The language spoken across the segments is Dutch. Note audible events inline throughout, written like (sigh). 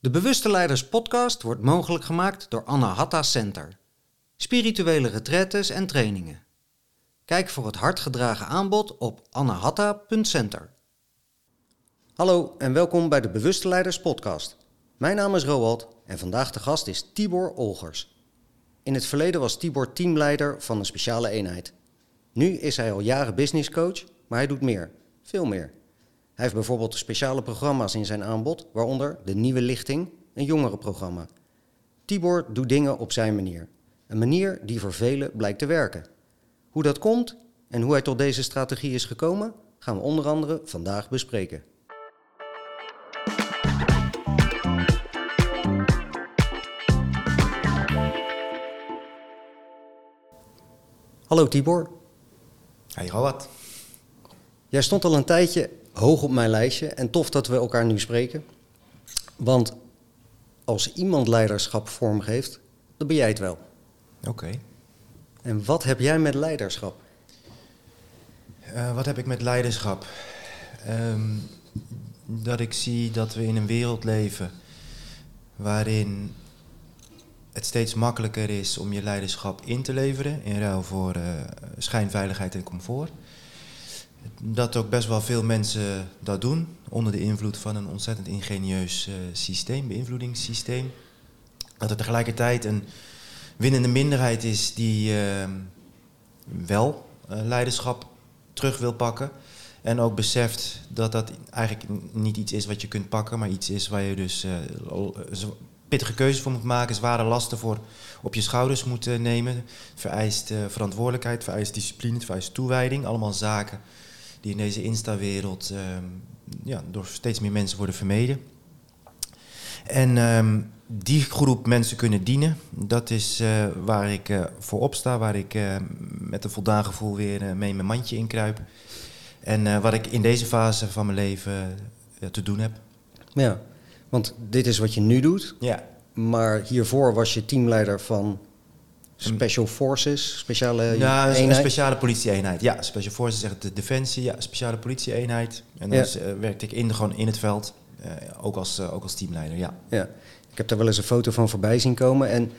De Bewuste Leiders podcast wordt mogelijk gemaakt door Anahata Center. Spirituele retretes en trainingen. Kijk voor het hardgedragen aanbod op anahata.center. Hallo en welkom bij de Bewuste Leiders podcast. Mijn naam is Roald en vandaag de gast is Tibor Olgers. In het verleden was Tibor teamleider van een speciale eenheid. Nu is hij al jaren businesscoach, maar hij doet meer, veel meer. Hij heeft bijvoorbeeld speciale programma's in zijn aanbod, waaronder de Nieuwe Lichting, een jongerenprogramma. Tibor doet dingen op zijn manier. Een manier die voor velen blijkt te werken. Hoe dat komt en hoe hij tot deze strategie is gekomen, gaan we onder andere vandaag bespreken. Hallo Tibor. Hey wat? Jij stond al een tijdje hoog op mijn lijstje en tof dat we elkaar nu spreken. Want als iemand leiderschap vormgeeft, dan ben jij het wel. Oké. En wat heb jij met leiderschap? Uh, wat heb ik met leiderschap? Um, dat ik zie dat we in een wereld leven waarin het steeds makkelijker is om je leiderschap in te leveren in ruil voor uh, schijnveiligheid en comfort. Dat ook best wel veel mensen dat doen, onder de invloed van een ontzettend ingenieus uh, systeem, beïnvloedingssysteem. Dat er tegelijkertijd een winnende minderheid is die uh, wel leiderschap terug wil pakken. En ook beseft dat dat eigenlijk niet iets is wat je kunt pakken, maar iets is waar je dus pittige keuzes voor moet maken, zware lasten voor op je schouders moet nemen. Vereist uh, verantwoordelijkheid, vereist discipline, vereist toewijding. Allemaal zaken die in deze Insta-wereld uh, ja, door steeds meer mensen worden vermeden. En uh, die groep mensen kunnen dienen, dat is uh, waar ik uh, voor opsta, waar ik met een voldaan gevoel weer mee mijn mandje inkruip. En wat ik in deze fase van mijn leven te doen heb. Ja, want dit is wat je nu doet. Ja. Maar hiervoor was je teamleider van Special Forces, speciale ja, eenheid? een speciale politie-eenheid. Ja, Special Forces zegt de Defensie, ja, speciale politie-eenheid. En dan ja. werkte ik in, gewoon in het veld, uh, ook, als, uh, ook als teamleider, ja. ja. Ik heb daar wel eens een foto van voorbij zien komen. En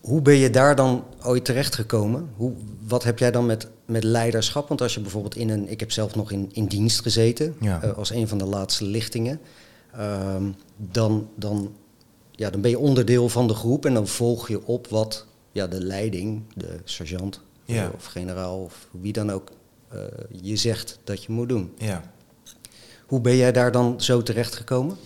hoe ben je daar dan ooit terecht gekomen? Hoe, wat heb jij dan met, met leiderschap? Want als je bijvoorbeeld in een... Ik heb zelf nog in, in dienst gezeten, ja. als een van de laatste lichtingen. Um, dan, dan, ja, dan ben je onderdeel van de groep en dan volg je op wat ja, de leiding, de sergeant ja. of generaal of wie dan ook uh, je zegt dat je moet doen. Ja. Hoe ben jij daar dan zo terecht gekomen?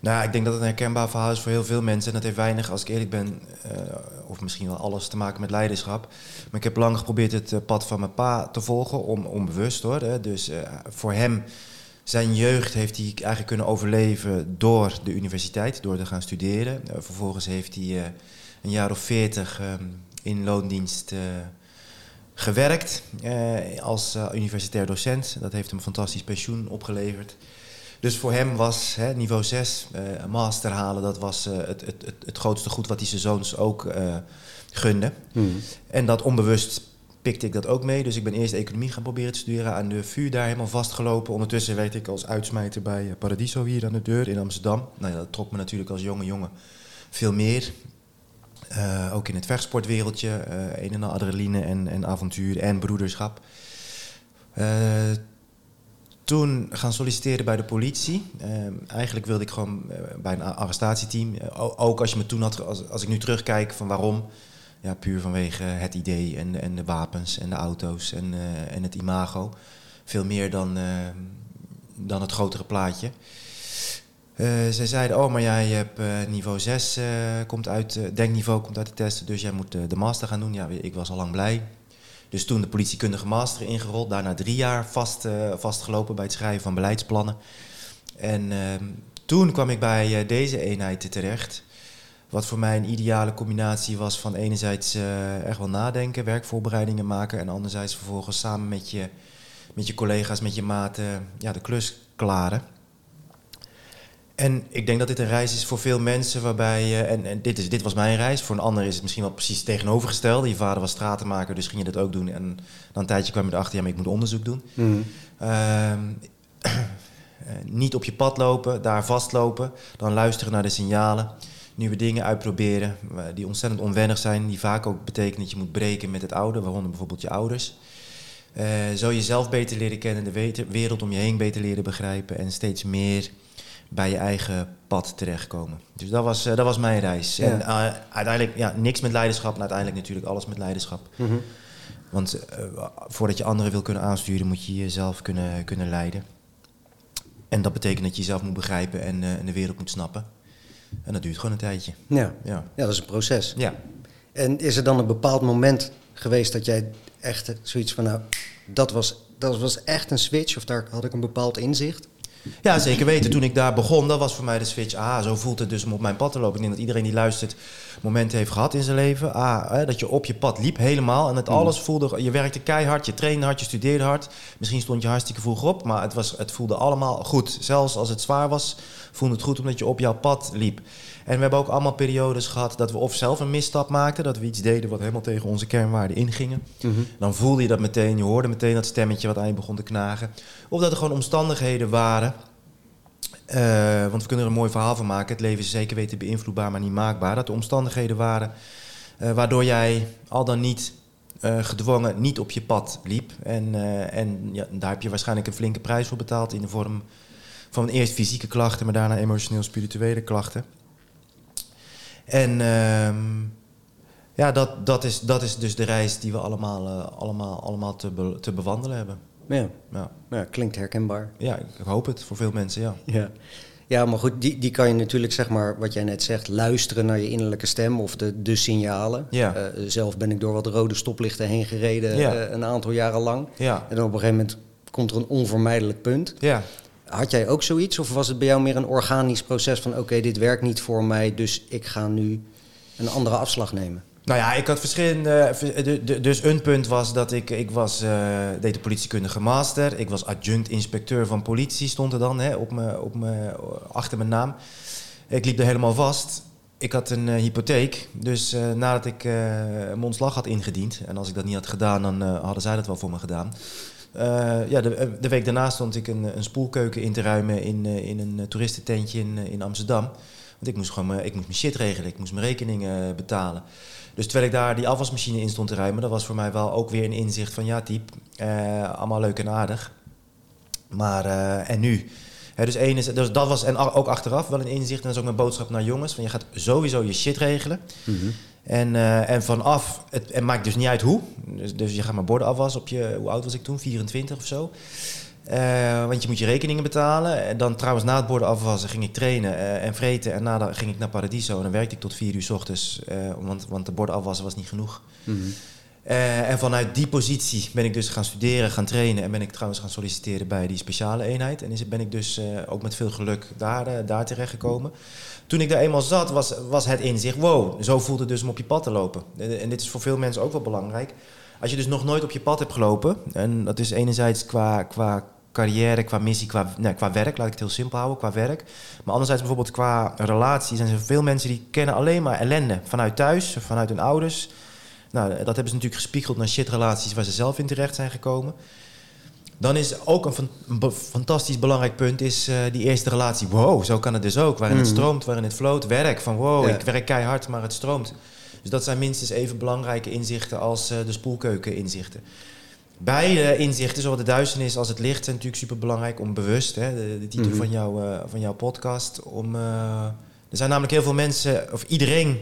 Nou, ik denk dat het een herkenbaar verhaal is voor heel veel mensen. En dat heeft weinig, als ik eerlijk ben, uh, of misschien wel alles te maken met leiderschap. Maar ik heb lang geprobeerd het uh, pad van mijn pa te volgen, om, onbewust hoor. Hè. Dus voor hem, zijn jeugd heeft hij eigenlijk kunnen overleven door de universiteit, door te gaan studeren. vervolgens heeft hij een jaar of veertig um, in loondienst uh, gewerkt uh, als uh, universitair docent. Dat heeft hem een fantastisch pensioen opgeleverd. Dus voor hem was hè, niveau 6, master halen, dat was het, het, het, het, grootste goed wat hij zijn zoons ook gunde. Hmm. En dat onbewust pikte ik dat ook mee. Dus ik ben eerst economie gaan proberen te studeren aan de VU, daar helemaal vastgelopen. Ondertussen werkte ik als uitsmijter bij Paradiso hier aan de deur in Amsterdam. Nou ja, dat trok me natuurlijk als jonge jongen veel meer. Uh, ook in het vechtsportwereldje, uh, een en al adrenaline en, en avontuur en broederschap. Uh, toen gaan solliciteren bij de politie. eigenlijk wilde ik gewoon bij een arrestatieteam. ook als je me toen had, als, als ik nu terugkijk van waarom. Ja, puur vanwege het idee en, en de wapens en de auto's en, en het imago. Veel meer dan, dan het grotere plaatje. Uh, zij zeiden, oh, maar jij hebt uh, niveau 6, uh, komt uit, denkniveau komt uit de testen, dus jij moet de master gaan doen. Ja, ik was al lang blij. Dus toen de politiekundige master ingerold, daarna drie jaar vast, vastgelopen bij het schrijven van beleidsplannen. En ehm, toen kwam ik bij deze eenheid terecht. Wat voor mij een ideale combinatie was van enerzijds echt wel nadenken, werkvoorbereidingen maken. En anderzijds vervolgens samen met je, met je collega's, met je maten, ja, de klus klaren. En ik denk dat dit een reis is voor veel mensen waarbij je, en, en dit, is, dit was mijn reis, voor een ander is het misschien wel precies tegenovergesteld. Je vader was stratenmaker, dus ging je dat ook doen. En dan een tijdje kwam je erachter, ja, maar ik moet onderzoek doen. Mm. Uh, niet op je pad lopen, daar vastlopen. Dan luisteren naar de signalen. Nieuwe dingen uitproberen eh, die ontzettend onwennig zijn. Die vaak ook betekenen dat je moet breken met het oude, waaronder bijvoorbeeld je ouders. Eh, zo jezelf beter leren kennen, de wereld om je heen beter leren begrijpen. En steeds meer bij je eigen pad terechtkomen. Dus dat was, dat was mijn reis. En uiteindelijk ja, niks met leiderschap, en uiteindelijk natuurlijk alles met leiderschap. Mhm. Want voordat je anderen wil kunnen aansturen, moet je jezelf kunnen, kunnen leiden. En dat betekent dat je jezelf moet begrijpen en, uh, de wereld moet snappen. En dat duurt gewoon een tijdje. Ja. ja. ja, dat is een proces. Ja. En is er dan een bepaald moment geweest dat jij echt zoiets van, nou, dat was, dat was echt een switch of daar had ik een bepaald inzicht? Ja, zeker weten. Toen ik daar begon, dat was voor mij de switch. Ah, zo voelt het dus om op mijn pad te lopen. Ik denk dat iedereen die luistert momenten heeft gehad in zijn leven. Ah, hè, dat je op je pad liep helemaal en het mm. alles voelde. Je werkte keihard, je trainde hard, je studeerde hard. Misschien stond je hartstikke vroeg op, maar het, was, het voelde allemaal goed. Zelfs als het zwaar was, voelde het goed omdat je op jouw pad liep. En we hebben ook allemaal periodes gehad dat we of zelf een misstap maakten, dat we iets deden wat helemaal tegen onze kernwaarden ingingen. Mhm. Dan voelde je dat meteen, je hoorde meteen dat stemmetje wat aan je begon te knagen. Of dat er gewoon omstandigheden waren. Uh, want we kunnen er een mooi verhaal van maken. Het leven is zeker weten beïnvloedbaar, maar niet maakbaar. Dat er omstandigheden waren uh, waardoor jij al dan niet uh, gedwongen niet op je pad liep. En, en ja, daar heb je waarschijnlijk een flinke prijs voor betaald in de vorm van eerst fysieke klachten, maar daarna emotioneel-spirituele klachten. En ehm, ja, dat, dat, is, dat is dus de reis die we allemaal, allemaal, allemaal te, te bewandelen hebben. Ja. Ja. ja, klinkt herkenbaar. Ja, ik hoop het voor veel mensen, ja. Ja, ja maar goed, die, die kan je natuurlijk, zeg maar, wat jij net zegt, luisteren naar je innerlijke stem of de, de signalen. Ja. Uh, zelf ben ik door wat rode stoplichten heen gereden ja. uh, een aantal jaren lang. Ja. En dan op een gegeven moment komt er een onvermijdelijk punt. Ja. Had jij ook zoiets of was het bij jou meer een organisch proces van oké, dit werkt niet voor mij, dus ik ga nu een andere afslag nemen? Nou ja, ik had verschillende. Dus een punt was dat ik. Ik was, uh, deed de politiekundige master. Ik was adjunct-inspecteur van politie, stond er dan hè, op me, op me, achter mijn naam. Ik liep er helemaal vast. Ik had een uh, hypotheek. Dus nadat ik mijn ontslag had ingediend. En als ik dat niet had gedaan, dan hadden zij dat wel voor me gedaan. ja, de, de, week daarna stond ik een, een spoelkeuken in te ruimen in, in een toeristententje in, in Amsterdam. Want ik moest gewoon ik moest mijn shit regelen. Ik moest mijn rekeningen betalen. Dus terwijl ik daar die afwasmachine in stond te ruimen, dat was voor mij wel ook weer een inzicht van ja, type, eh, allemaal leuk en aardig. Maar uh, en nu? dus, één is, dus dat was en ook achteraf wel een inzicht. En dat is ook mijn boodschap naar jongens. Van je gaat sowieso je shit regelen. Mm -hmm. En, uh, en vanaf, het, het maakt dus niet uit hoe. Dus, dus je gaat maar borden afwassen op je, hoe oud was ik toen? 24 of zo. Uh, want je moet je rekeningen betalen. En dan trouwens na het borden afwassen ging ik trainen uh, en vreten. En daarna ging ik naar Paradiso. En dan werkte ik tot vier uur s ochtends. Uh, want, want de borden afwassen was niet genoeg. Mm -hmm. en vanuit die positie ben ik dus gaan studeren, gaan trainen. En ben ik trouwens gaan solliciteren bij die speciale eenheid. En ben ik dus ook met veel geluk daar, daar terecht gekomen. Toen ik daar eenmaal zat, was, was het inzicht... wow, zo voelt het dus om op je pad te lopen. En dit is voor veel mensen ook wel belangrijk. Als je dus nog nooit op je pad hebt gelopen... en dat is enerzijds qua, qua carrière, qua missie, qua, nee, qua werk, laat ik het heel simpel houden, qua werk. Maar anderzijds bijvoorbeeld qua relaties zijn er veel mensen die kennen alleen maar ellende. Vanuit thuis, vanuit hun ouders. Nou, dat hebben ze natuurlijk gespiegeld naar shitrelaties waar ze zelf in terecht zijn gekomen. Dan is ook een, een fantastisch belangrijk punt is uh, die eerste relatie. Wow, zo kan het dus ook. Waarin het mhm. stroomt, waarin het floot. Werk, van wow, ik werk keihard, maar het stroomt. Dus dat zijn minstens even belangrijke inzichten als uh, de spoelkeuken inzichten. Beide inzichten, zowel de duisternis als het licht, zijn natuurlijk super belangrijk om bewust, hè, de, de titel mhm. van, jou, uh, van jouw podcast. Om, uh, er zijn namelijk heel veel mensen, of iedereen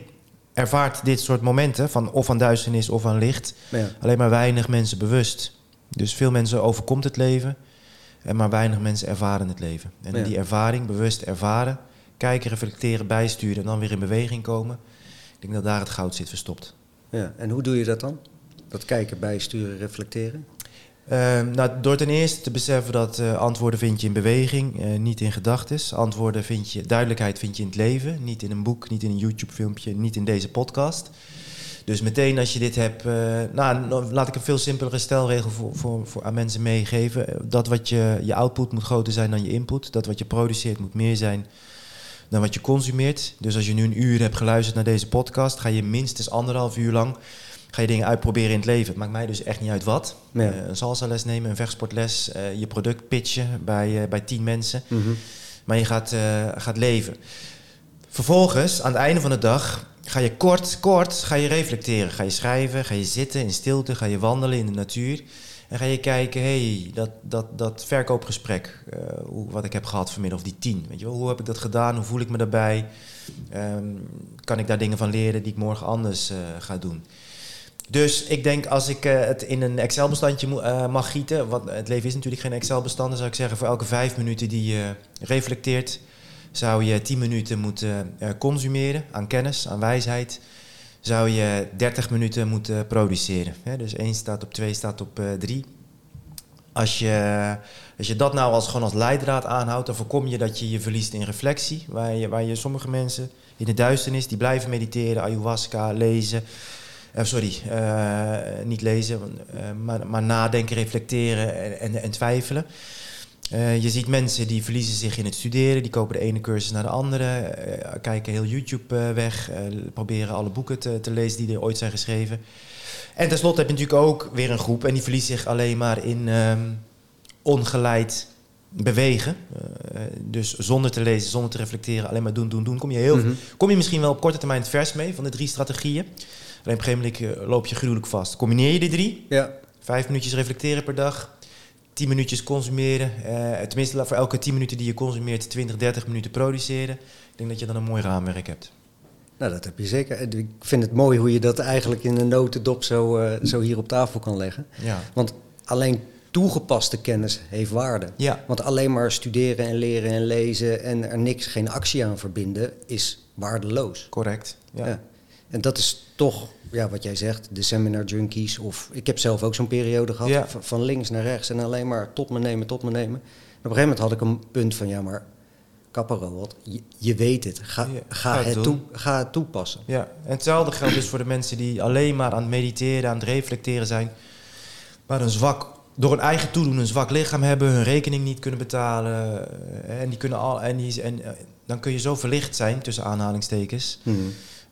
ervaart dit soort momenten, van of van duisternis of van licht. Ja. Alleen maar weinig mensen bewust. Dus veel mensen overkomt het leven, en maar weinig mensen ervaren het leven. En ja. die ervaring, bewust ervaren, kijken, reflecteren, bijsturen en dan weer in beweging komen. Ik denk dat daar het goud zit verstopt. Ja, en hoe doe je dat dan? Dat kijken, bijsturen, reflecteren? Uh, nou, door ten eerste te beseffen dat uh, antwoorden vind je in beweging, uh, niet in gedachten. Antwoorden vind je, duidelijkheid vind je in het leven, niet in een boek, niet in een YouTube-filmpje, niet in deze podcast. Dus meteen als je dit hebt, uh, nou, laat ik een veel simpelere stelregel voor, voor, voor aan mensen meegeven. Dat wat je, je output moet groter zijn dan je input. Dat wat je produceert moet meer zijn dan wat je consumeert. Dus als je nu een uur hebt geluisterd naar deze podcast, ga je minstens anderhalf uur lang ga je dingen uitproberen in het leven. Het maakt mij dus echt niet uit wat. Ja. Eh, een salsa les nemen, een vechtsportles, eh, je product pitchen bij, eh, bij tien mensen. Mhm. Maar je gaat, gaat leven. Vervolgens, aan het einde van de dag, ga je kort, kort ga je reflecteren. Ga je schrijven, ga je zitten in stilte, ga je wandelen in de natuur. En ga je kijken, hey, dat, dat, dat verkoopgesprek, eh, hoe, wat ik heb gehad vanmiddag, of die tien. Weet je wel, hoe heb ik dat gedaan? Hoe voel ik me daarbij? Ehm, kan ik daar dingen van leren die ik morgen anders eh, ga doen? Dus ik denk als ik eh, het in een Excel-bestandje mag gieten, want het leven is natuurlijk geen Excel-bestand, dan zou ik zeggen voor elke vijf minuten die je reflecteert, zou je 10 minuten moeten consumeren aan kennis, aan wijsheid. Zou je 30 minuten moeten produceren. Hè? Dus 1 staat op 2, staat op 3. Als je, als je dat nou als, gewoon als leidraad aanhoudt, dan voorkom je dat je je verliest in reflectie. Waar je, waar je sommige mensen in de duisternis, die blijven mediteren, ayahuasca, lezen. Eh, sorry, eh, niet lezen, eh, maar, maar nadenken, reflecteren en, en, en twijfelen. Eh, je ziet mensen die verliezen zich in het studeren, die kopen de ene cursus naar de andere, eh, kijken heel YouTube eh, weg, proberen alle boeken te, te lezen die er ooit zijn geschreven. En tenslotte heb je natuurlijk ook weer een groep en die verliest zich alleen maar in ehm, ongeleid bewegen. Dus zonder te lezen, zonder te reflecteren, alleen maar doen, doen, doen. Kom je, heel, Mhm. kom je misschien wel op korte termijn het vers mee van de drie strategieën. Alleen op een gegeven moment loop je gruwelijk vast. Combineer je die drie, Ja. Vijf minuutjes reflecteren per dag. 10 minuutjes consumeren. Eh, tenminste, voor elke 10 minuten die je consumeert, 20, 30 minuten produceren. Ik denk dat je dan een mooi raamwerk hebt. Nou, dat heb je zeker. Ik vind het mooi hoe je dat eigenlijk in een notendop zo, eh, zo hier op tafel kan leggen. Ja. Want alleen toegepaste kennis heeft waarde. Ja. Want alleen maar studeren en leren en lezen en er niks, geen actie aan verbinden, is waardeloos. Correct. Ja. Ja. En dat is toch, ja, wat jij zegt, de seminar junkies. Of ik heb zelf ook zo'n periode gehad, Ja. van, van links naar rechts en alleen maar tot me nemen, tot me nemen. En op een gegeven moment had ik een punt van, ja, maar Kappero, wat, je, je weet het. Ga, Ja, ga, ga het het doen. toe, ga het toepassen. Ja. En hetzelfde geldt dus voor de mensen die alleen maar aan het mediteren, aan het reflecteren zijn. Maar een zwak, door hun eigen toedoen een zwak lichaam hebben, hun rekening niet kunnen betalen. eh, En, die kunnen al, en, die, en eh, dan kun je zo verlicht zijn, tussen aanhalingstekens. Mhm.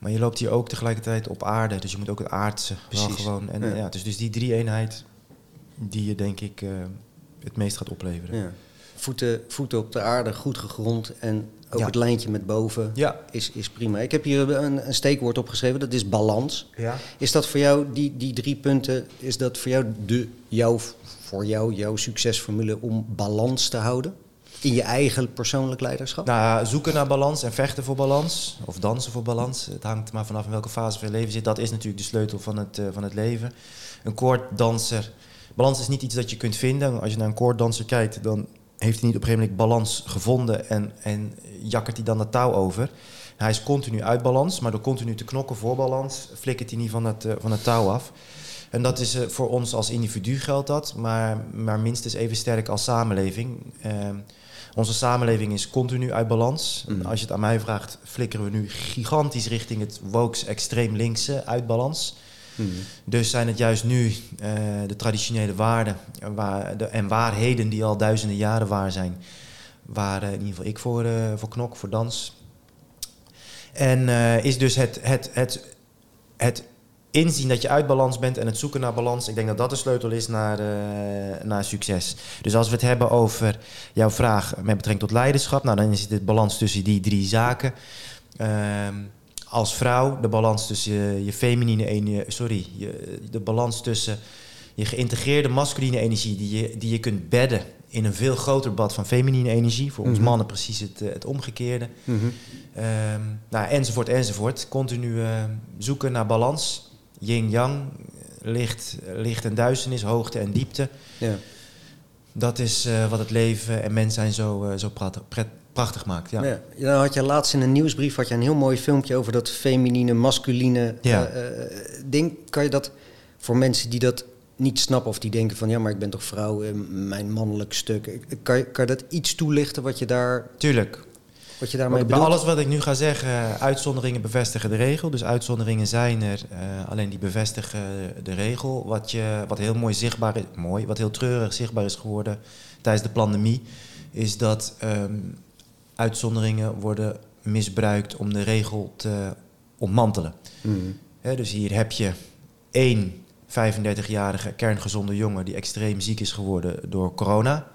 Maar je loopt hier ook tegelijkertijd op aarde. Dus je moet ook het aardse wel gewoon. En Ja. ja. dus, dus die drie eenheid die je denk ik eh, het meest gaat opleveren. Ja. Voeten, voeten op de aarde, goed gegrond en ook Ja. het lijntje met boven Ja. is, is prima. Ik heb hier een, een steekwoord opgeschreven, dat is balans. ja. Is dat voor jou, die, die drie punten, is dat voor jou, de, jouw, voor jou jouw succesformule om balans te houden? In je eigen persoonlijk leiderschap? Nou, zoeken naar balans en vechten voor balans. Of dansen voor balans. Het hangt maar vanaf in welke fase van je leven zit. Dat is natuurlijk de sleutel van het, eh, van het leven. Een koorddanser. Balans is niet iets dat je kunt vinden. Als je naar een koorddanser kijkt, dan heeft hij niet op een gegeven moment balans gevonden en, en jakkert hij dan dat touw over. Hij is continu uit balans, maar door continu te knokken voor balans, flikkert hij niet van het, eh, van het touw af. En dat is eh, voor ons als individu geldt dat, maar, maar minstens even sterk als samenleving. Ehm, onze samenleving is continu uit balans. Mhm. Als je het aan mij vraagt, flikkeren we nu gigantisch richting het wokes extreem linkse uit balans. Mhm. Dus zijn het juist nu eh, de traditionele waarden en waar, de, en waarheden die al duizenden jaren waar zijn. Waar eh, in ieder geval ik voor, eh, voor knok, voor dans. En eh, is dus het, het, het, het inzien dat je uit balans bent en het zoeken naar balans. Ik denk dat dat de sleutel is naar, eh, naar succes. Dus als we het hebben over jouw vraag met betrekking tot leiderschap, nou, dan is het de balans tussen die drie zaken. Ehm, als vrouw de balans tussen je, je feminine energie, sorry, je, de balans tussen je geïntegreerde masculine energie die je, die je kunt bedden in een veel groter bad van feminine energie. Voor ons Mhm. mannen precies het, eh, het omgekeerde. Mhm. Ehm, nou, enzovoort, enzovoort. Continu eh, zoeken naar balans. Yin-yang, licht, licht en duisternis, hoogte en diepte. Ja. Dat is eh, wat het leven en mens zijn zo, eh, zo prachtig maakt. Ja. Ja. Dan had je laatst in een nieuwsbrief had je een heel mooi filmpje over dat feminine, masculine Ja. eh, ding. Kan je dat voor mensen die dat niet snappen of die denken van ja, maar ik ben toch vrouw, mijn mannelijk stuk. Kan je, kan je dat iets toelichten wat je, daar, Tuurlijk. Wat je daarmee Bij alles wat ik nu ga zeggen, uitzonderingen bevestigen de regel. Dus uitzonderingen zijn er, eh, alleen die bevestigen de regel. Wat, je, wat heel mooi zichtbaar is, mooi, wat heel treurig zichtbaar is geworden tijdens de pandemie, is dat ehm, uitzonderingen worden misbruikt om de regel te ontmantelen. Hè, dus hier heb je één 35-jarige kerngezonde jongen die extreem ziek is geworden door corona.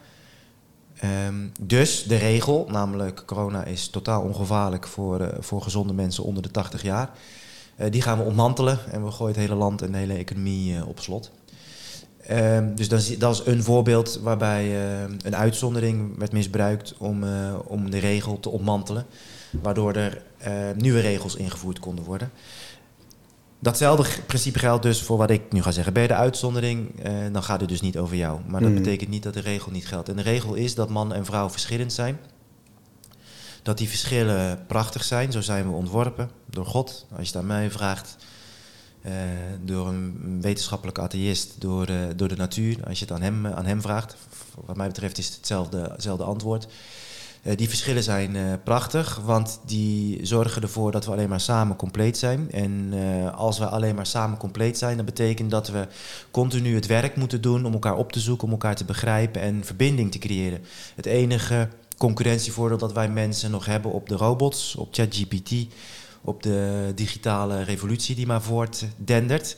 Ehm, dus de regel, namelijk corona is totaal ongevaarlijk voor, eh, voor gezonde mensen onder de 80 jaar. eh, die gaan we ontmantelen en we gooien het hele land en de hele economie eh, op slot. Ehm, dus dat is, dat is een voorbeeld waarbij een uitzondering werd misbruikt om, om de regel te ontmantelen. Waardoor er nieuwe regels ingevoerd konden worden. Datzelfde principe geldt dus voor wat ik nu ga zeggen. Ben je de uitzondering, eh, dan gaat het dus niet over jou. Maar dat Mhm. betekent niet dat de regel niet geldt. En de regel is dat man en vrouw verschillend zijn. Dat die verschillen prachtig zijn. Zo zijn we ontworpen door God. Als je het aan mij vraagt, eh, door een wetenschappelijk atheïst, door, eh, door de natuur. Als je het aan hem, aan hem vraagt, wat mij betreft is het hetzelfde, hetzelfde antwoord. Eh, die verschillen zijn eh, prachtig, want die zorgen ervoor dat we alleen maar samen compleet zijn. En eh, als we alleen maar samen compleet zijn, dan betekent dat we continu het werk moeten doen om elkaar op te zoeken, om elkaar te begrijpen en verbinding te creëren. Het enige concurrentievoordeel dat wij mensen nog hebben op de robots, op ChatGPT, op de digitale revolutie die maar voortdendert.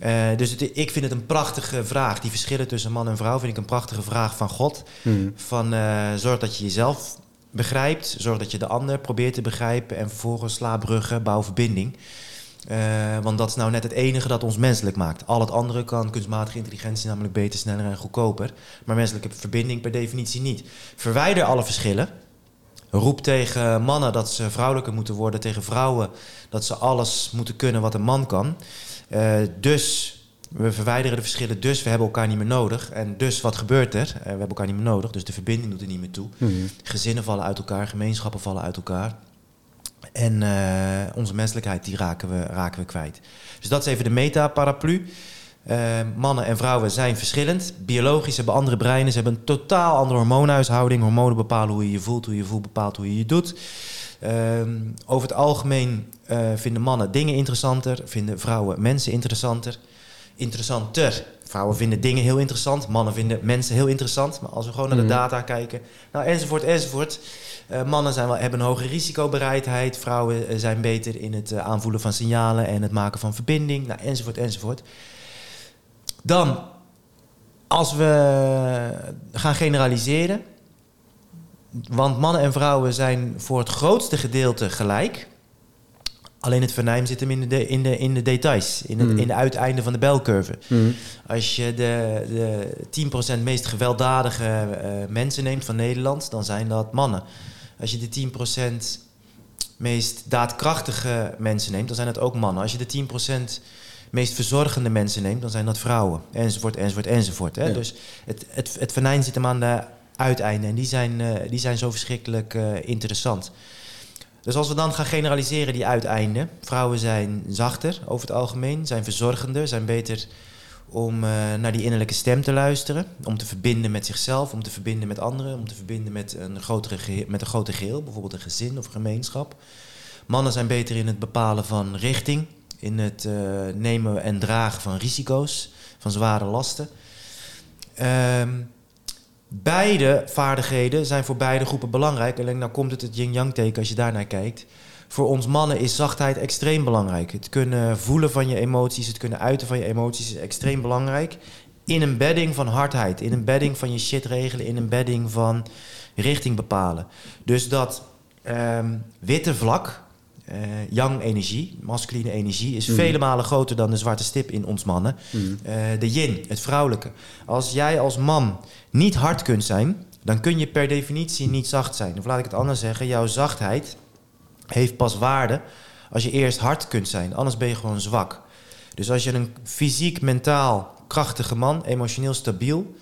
Eh, dus het- ik vind het een prachtige vraag. Die verschillen tussen man en vrouw vind ik een prachtige vraag van God. Mhm. Van eh, zorg dat je jezelf begrijpt, zorg dat je de ander probeert te begrijpen en vervolgens sla bruggen, bouw verbinding. Eh, want dat is nou net het enige dat ons menselijk maakt. Al het andere kan kunstmatige intelligentie namelijk beter, sneller en goedkoper. Maar menselijke verbinding per definitie niet. Verwijder alle verschillen. Roep tegen mannen dat ze vrouwelijker moeten worden, tegen vrouwen dat ze alles moeten kunnen wat een man kan. Eh, dus we verwijderen de verschillen, dus we hebben elkaar niet meer nodig. En dus wat gebeurt er? Eh, we hebben elkaar niet meer nodig, dus de verbinding doet er niet meer toe. Mhm. Gezinnen vallen uit elkaar, gemeenschappen vallen uit elkaar. En eh, onze menselijkheid die raken, we, raken we kwijt. Dus dat is even de meta-paraplu. Mannen en vrouwen zijn verschillend. Biologisch hebben andere breinen. Ze hebben een totaal andere hormoonhuishouding. Hormonen bepalen hoe je je voelt. Hoe je je voelt bepaalt hoe je je doet. Ehm, over het algemeen eh, vinden mannen dingen interessanter. Vinden vrouwen mensen interessanter. Interessanter. Vrouwen vinden dingen heel interessant. Mannen vinden mensen heel interessant. Maar als we gewoon naar de Mhm. data kijken. Nou, enzovoort, enzovoort. Eh, mannen zijn wel, hebben een hoge risicobereidheid. Vrouwen eh, zijn beter in het aanvoelen van signalen en het maken van verbinding. Nou, enzovoort, enzovoort. Dan, als we gaan generaliseren. Want mannen en vrouwen zijn voor het grootste gedeelte gelijk. Alleen het venijn zit hem in de, de- in de, in de details, in het, Hmm. in de uiteinden van de belcurve. Mhm. Als je de, de 10% meest gewelddadige eh, mensen neemt van Nederland, dan zijn dat mannen. Als je de 10% meest daadkrachtige mensen neemt, dan zijn dat ook mannen. Als je de 10% meest verzorgende mensen neemt, dan zijn dat vrouwen. Enzovoort, enzovoort, enzovoort. Hè? Ja. Dus het, het, het venijn zit hem aan de uiteinden en die zijn, eh, die zijn zo verschrikkelijk eh, interessant. Dus als we dan gaan generaliseren die uiteinden. Vrouwen zijn zachter over het algemeen, zijn verzorgender, zijn beter om eh, naar die innerlijke stem te luisteren. Om te verbinden met zichzelf, om te verbinden met anderen, om te verbinden met een, grotere met een groter geheel, bijvoorbeeld een gezin of gemeenschap. Mannen zijn beter in het bepalen van richting, in het eh, nemen en dragen van risico's, van zware lasten. Ehm, beide vaardigheden zijn voor beide groepen belangrijk. Alleen nou komt het het yin-yang teken als je daarnaar kijkt. Voor ons mannen is zachtheid extreem belangrijk. Het kunnen voelen van je emoties, het kunnen uiten van je emoties is extreem belangrijk. In een bedding van hardheid, in een bedding van je shit regelen, in een bedding van richting bepalen. Dus dat ehm, witte vlak, eh yang energie, masculine energie, is Mhm. vele malen groter dan de zwarte stip in ons mannen. Mhm. Eh, de yin, het vrouwelijke. Als jij als man niet hard kunt zijn, dan kun je per definitie niet zacht zijn. Of laat ik het anders zeggen, jouw zachtheid heeft pas waarde als je eerst hard kunt zijn. Anders ben je gewoon zwak. Dus als je een fysiek, mentaal krachtige man, emotioneel stabiel,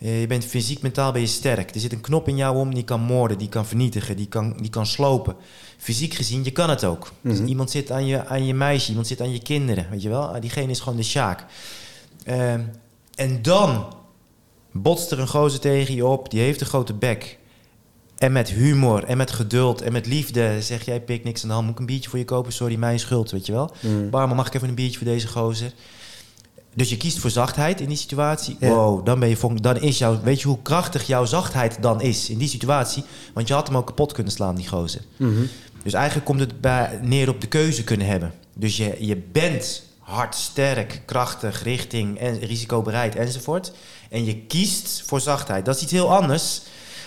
je bent fysiek, mentaal ben je sterk. Er zit een knop in jou om die kan moorden, die kan vernietigen, die kan, die kan slopen. Fysiek gezien, je kan het ook. Dus Mhm. iemand zit aan je, aan je meisje, iemand zit aan je kinderen, weet je wel. Ah, Diegene is gewoon de sjaak. Ehm, en dan botst er een gozer tegen je op, die heeft een grote bek. En met humor en met geduld en met liefde zeg jij, pik niks aan de hand, moet ik een biertje voor je kopen? Sorry, mijn schuld, weet je wel. Barman, mag ik even een biertje voor deze gozer? Dus je kiest voor zachtheid in die situatie. Ja. Wow, dan ben je dan is jouw, weet je hoe krachtig jouw zachtheid dan is in die situatie? Want je had hem ook kapot kunnen slaan, die gozer. Mhm. Dus eigenlijk komt het bij, neer op de keuze kunnen hebben. Dus je, je bent hard, sterk, krachtig, richting en risicobereid enzovoort. En je kiest voor zachtheid. Dat is iets heel anders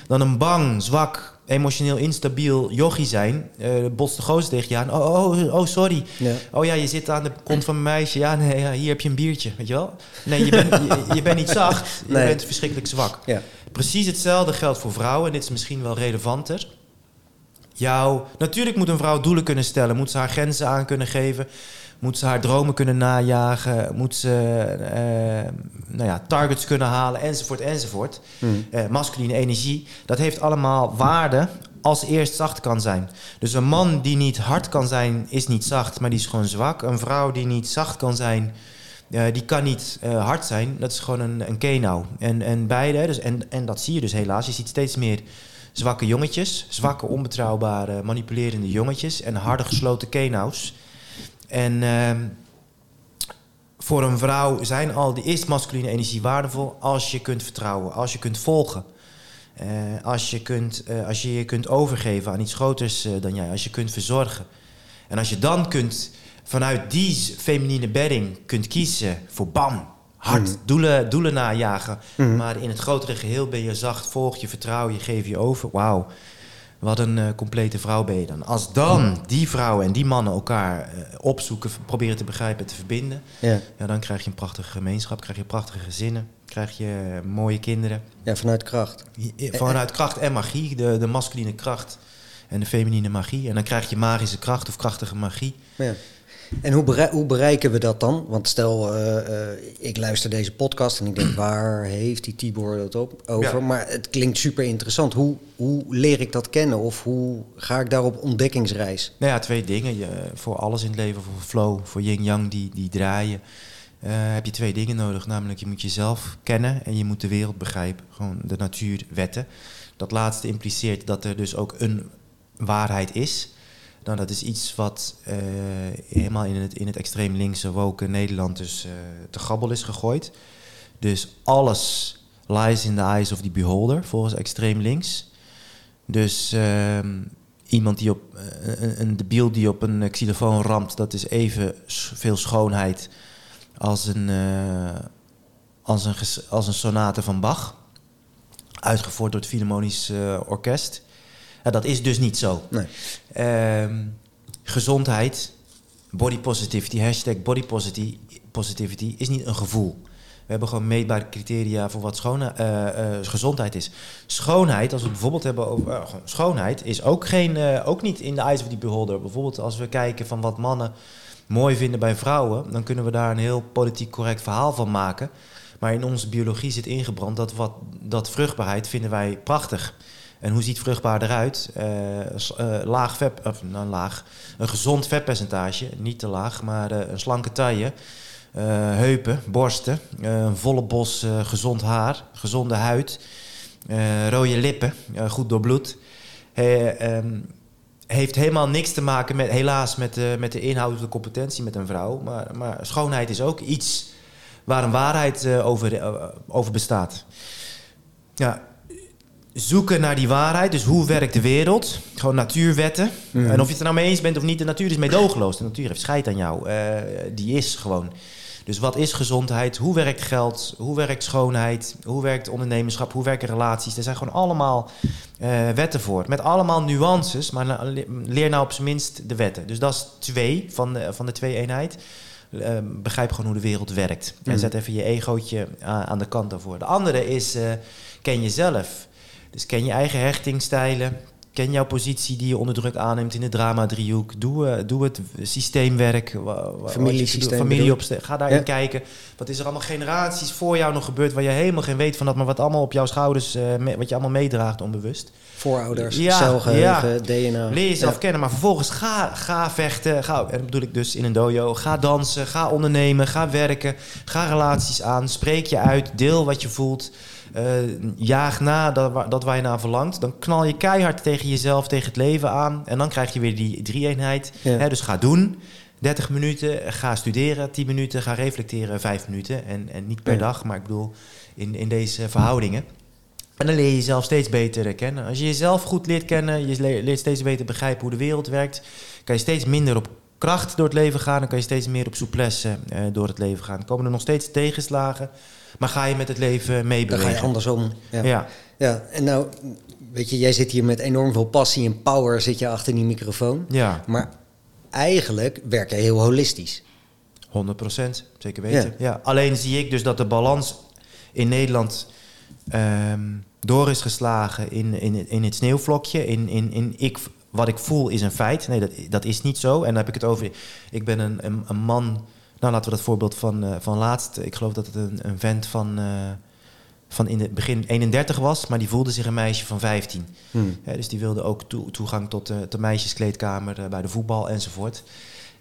dan een bang, zwak, emotioneel instabiel yogi zijn. Uh, botst de gozer tegen je aan. Oh, oh, oh sorry. Ja. Oh ja, je zit aan de kont van een meisje. Ja, nee, ja, hier heb je een biertje. Weet je wel? Nee, je bent, je, bent niet zacht. Je bent verschrikkelijk zwak. Ja. Precies hetzelfde geldt voor vrouwen. En dit is misschien wel relevanter. Jou, natuurlijk moet een vrouw doelen kunnen stellen. Moet ze haar grenzen aan kunnen geven. Moet ze haar dromen kunnen najagen? Moet ze uh, nou ja, targets kunnen halen? Enzovoort, enzovoort. Mm. Uh, masculine energie. Dat heeft allemaal waarde als eerst zacht kan zijn. Dus een man die niet hard kan zijn, is niet zacht, maar die is gewoon zwak. Een vrouw die niet zacht kan zijn, uh, die kan niet hard zijn. Dat is gewoon een, een kenau. En, en beide, dus, en, en dat zie je dus helaas. Je ziet steeds meer zwakke jongetjes. Zwakke, onbetrouwbare, manipulerende jongetjes. En harde gesloten kenaus. En ehm, voor een vrouw zijn al die is masculine energie waardevol als je kunt vertrouwen, als je kunt volgen. Uh, als, je kunt, uh, als je je kunt overgeven aan iets groters uh, dan jij, als je kunt verzorgen. En als je dan kunt vanuit die feminine bedding kunt kiezen voor bam, hard, mm. doelen, doelen najagen. Mm. Maar in het grotere geheel ben je zacht, volg je, vertrouw je, geef je over. Wauw. Wat een uh, complete vrouw ben je dan. Als dan die vrouwen en die mannen elkaar uh, opzoeken, proberen te begrijpen, te verbinden, ja. ja. dan krijg je een prachtige gemeenschap, krijg je prachtige gezinnen, krijg je uh, mooie kinderen. Ja, vanuit kracht. Vanuit kracht en magie, de, de masculine kracht en de feminine magie. En dan krijg je magische kracht of krachtige magie. Ja. En hoe, hoe, bereiken we dat dan? Want stel, uh, ik luister deze podcast en ik denk, (clears throat) waar heeft die Tibor het op, over? Maar het klinkt super interessant. Hoe, hoe leer ik dat kennen? Of hoe ga ik daar op ontdekkingsreis? Nou ja, twee dingen. Je, voor alles in het leven, voor flow, voor yin-yang die, die draaien... Uh, heb je twee dingen nodig. Namelijk, je moet jezelf kennen en je moet de wereld begrijpen. Gewoon de natuurwetten. Dat laatste impliceert dat er dus ook een waarheid is... Nou, dat is iets wat uh, helemaal in het, in het extreem linkse woken Nederland dus uh, te grabbel is gegooid. Dus alles lies in the eyes of the beholder, volgens extreem links. Dus uh, iemand die op uh, een, een debiel die op een xylofoon ramt, dat is even veel schoonheid als een, als een, als een sonate van Bach. Uitgevoerd door het Philharmonisch Orkest. Ja, dat is dus niet zo. Nee. Ehm, gezondheid, body positivity, hashtag body positivity, is niet een gevoel. We hebben gewoon meetbare criteria voor wat schone, uh, gezondheid is. Schoonheid, als we het bijvoorbeeld hebben over uh, schoonheid, is ook, geen, ook niet in de eyes of the beholder. Bijvoorbeeld als we kijken van wat mannen mooi vinden bij vrouwen, dan kunnen we daar een heel politiek correct verhaal van maken. Maar in onze biologie zit ingebrand dat, wat, dat vruchtbaarheid vinden wij prachtig. En hoe ziet vruchtbaar eruit? Uh, laag vet, of nou laag, een gezond vetpercentage, niet te laag, maar uh, een slanke taille, heupen, borsten, een volle bos gezond haar, gezonde huid, rode lippen, goed doorbloed. Um, heeft helemaal niks te maken met, helaas, met de, met de inhoudelijke competentie met een vrouw. Maar, maar schoonheid is ook iets waar een waarheid over, over bestaat. Ja, zoeken naar die waarheid. Dus hoe werkt de wereld? Gewoon natuurwetten. En of je het er nou mee eens bent of niet, de natuur is meedogenloos. De natuur heeft scheid aan jou. Uh, die is gewoon. Dus wat is gezondheid? Hoe werkt geld? Hoe werkt schoonheid? Hoe werkt ondernemerschap? Hoe werken relaties? Er zijn gewoon allemaal uh, wetten voor. Met allemaal nuances, maar leer nou op zijn minst de wetten. Dus dat is twee van de, van de twee eenheid. Uh, begrijp gewoon hoe de wereld werkt. En mhm. zet even je egootje aan de kant daarvoor. De andere is, ken jezelf. Dus ken je eigen hechtingstijlen. Ken jouw positie die je onder druk aanneemt in de drama-driehoek. Doe, uh, doe het systeemwerk. Familiesysteem. Familieopstelling. Ga daarin kijken. Wat is er allemaal generaties voor jou nog gebeurd... waar je helemaal geen weet van dat... maar wat allemaal op jouw schouders... Uh, wat je allemaal meedraagt onbewust. Voorouders, ja, celgeheugen, ja. DNA. Leer jezelf kennen. Maar vervolgens ga, ga vechten. Ga, en dat bedoel ik dus in een dojo. Ga dansen. Ga ondernemen. Ga werken. Ga relaties aan. Spreek je uit. Deel wat je voelt. Uh, jaag na dat, dat waar je naar verlangt. Dan knal je keihard tegen jezelf, tegen het leven aan. En dan krijg je weer die drie-eenheid. dus ga doen. 30 minuten, ga studeren, 10 minuten, ga reflecteren, 5 minuten. En, en niet per dag, maar ik bedoel in, in deze verhoudingen. En dan leer je jezelf steeds beter kennen. Als je jezelf goed leert kennen, je leert steeds beter begrijpen hoe de wereld werkt, kan je steeds minder op kracht door het leven gaan, dan kan je steeds meer op souplesse eh, door het leven gaan. Komen er nog steeds tegenslagen, maar ga je met het leven meebewegen. Dan ga je andersom. Ja. ja. ja. en nou, weet je, jij zit hier met enorm veel passie en power zit je achter die microfoon. Ja. Maar eigenlijk werk je heel holistisch. 100 procent, zeker weten. Ja. Alleen zie ik dus dat de balans in Nederland ehm, door is geslagen in, in, in het sneeuwvlokje. In, in, in ik, wat ik voel is een feit. Nee, dat, dat is niet zo. En dan heb ik het over. Ik ben een, een, een man. Nou, laten we dat voorbeeld van, uh, van laatst. Ik geloof dat het een, een vent van. Uh, van in het begin 31 was, maar die voelde zich een meisje van 15. Hmm. dus die wilde ook toegang tot de, de meisjeskleedkamer uh, bij de voetbal enzovoort.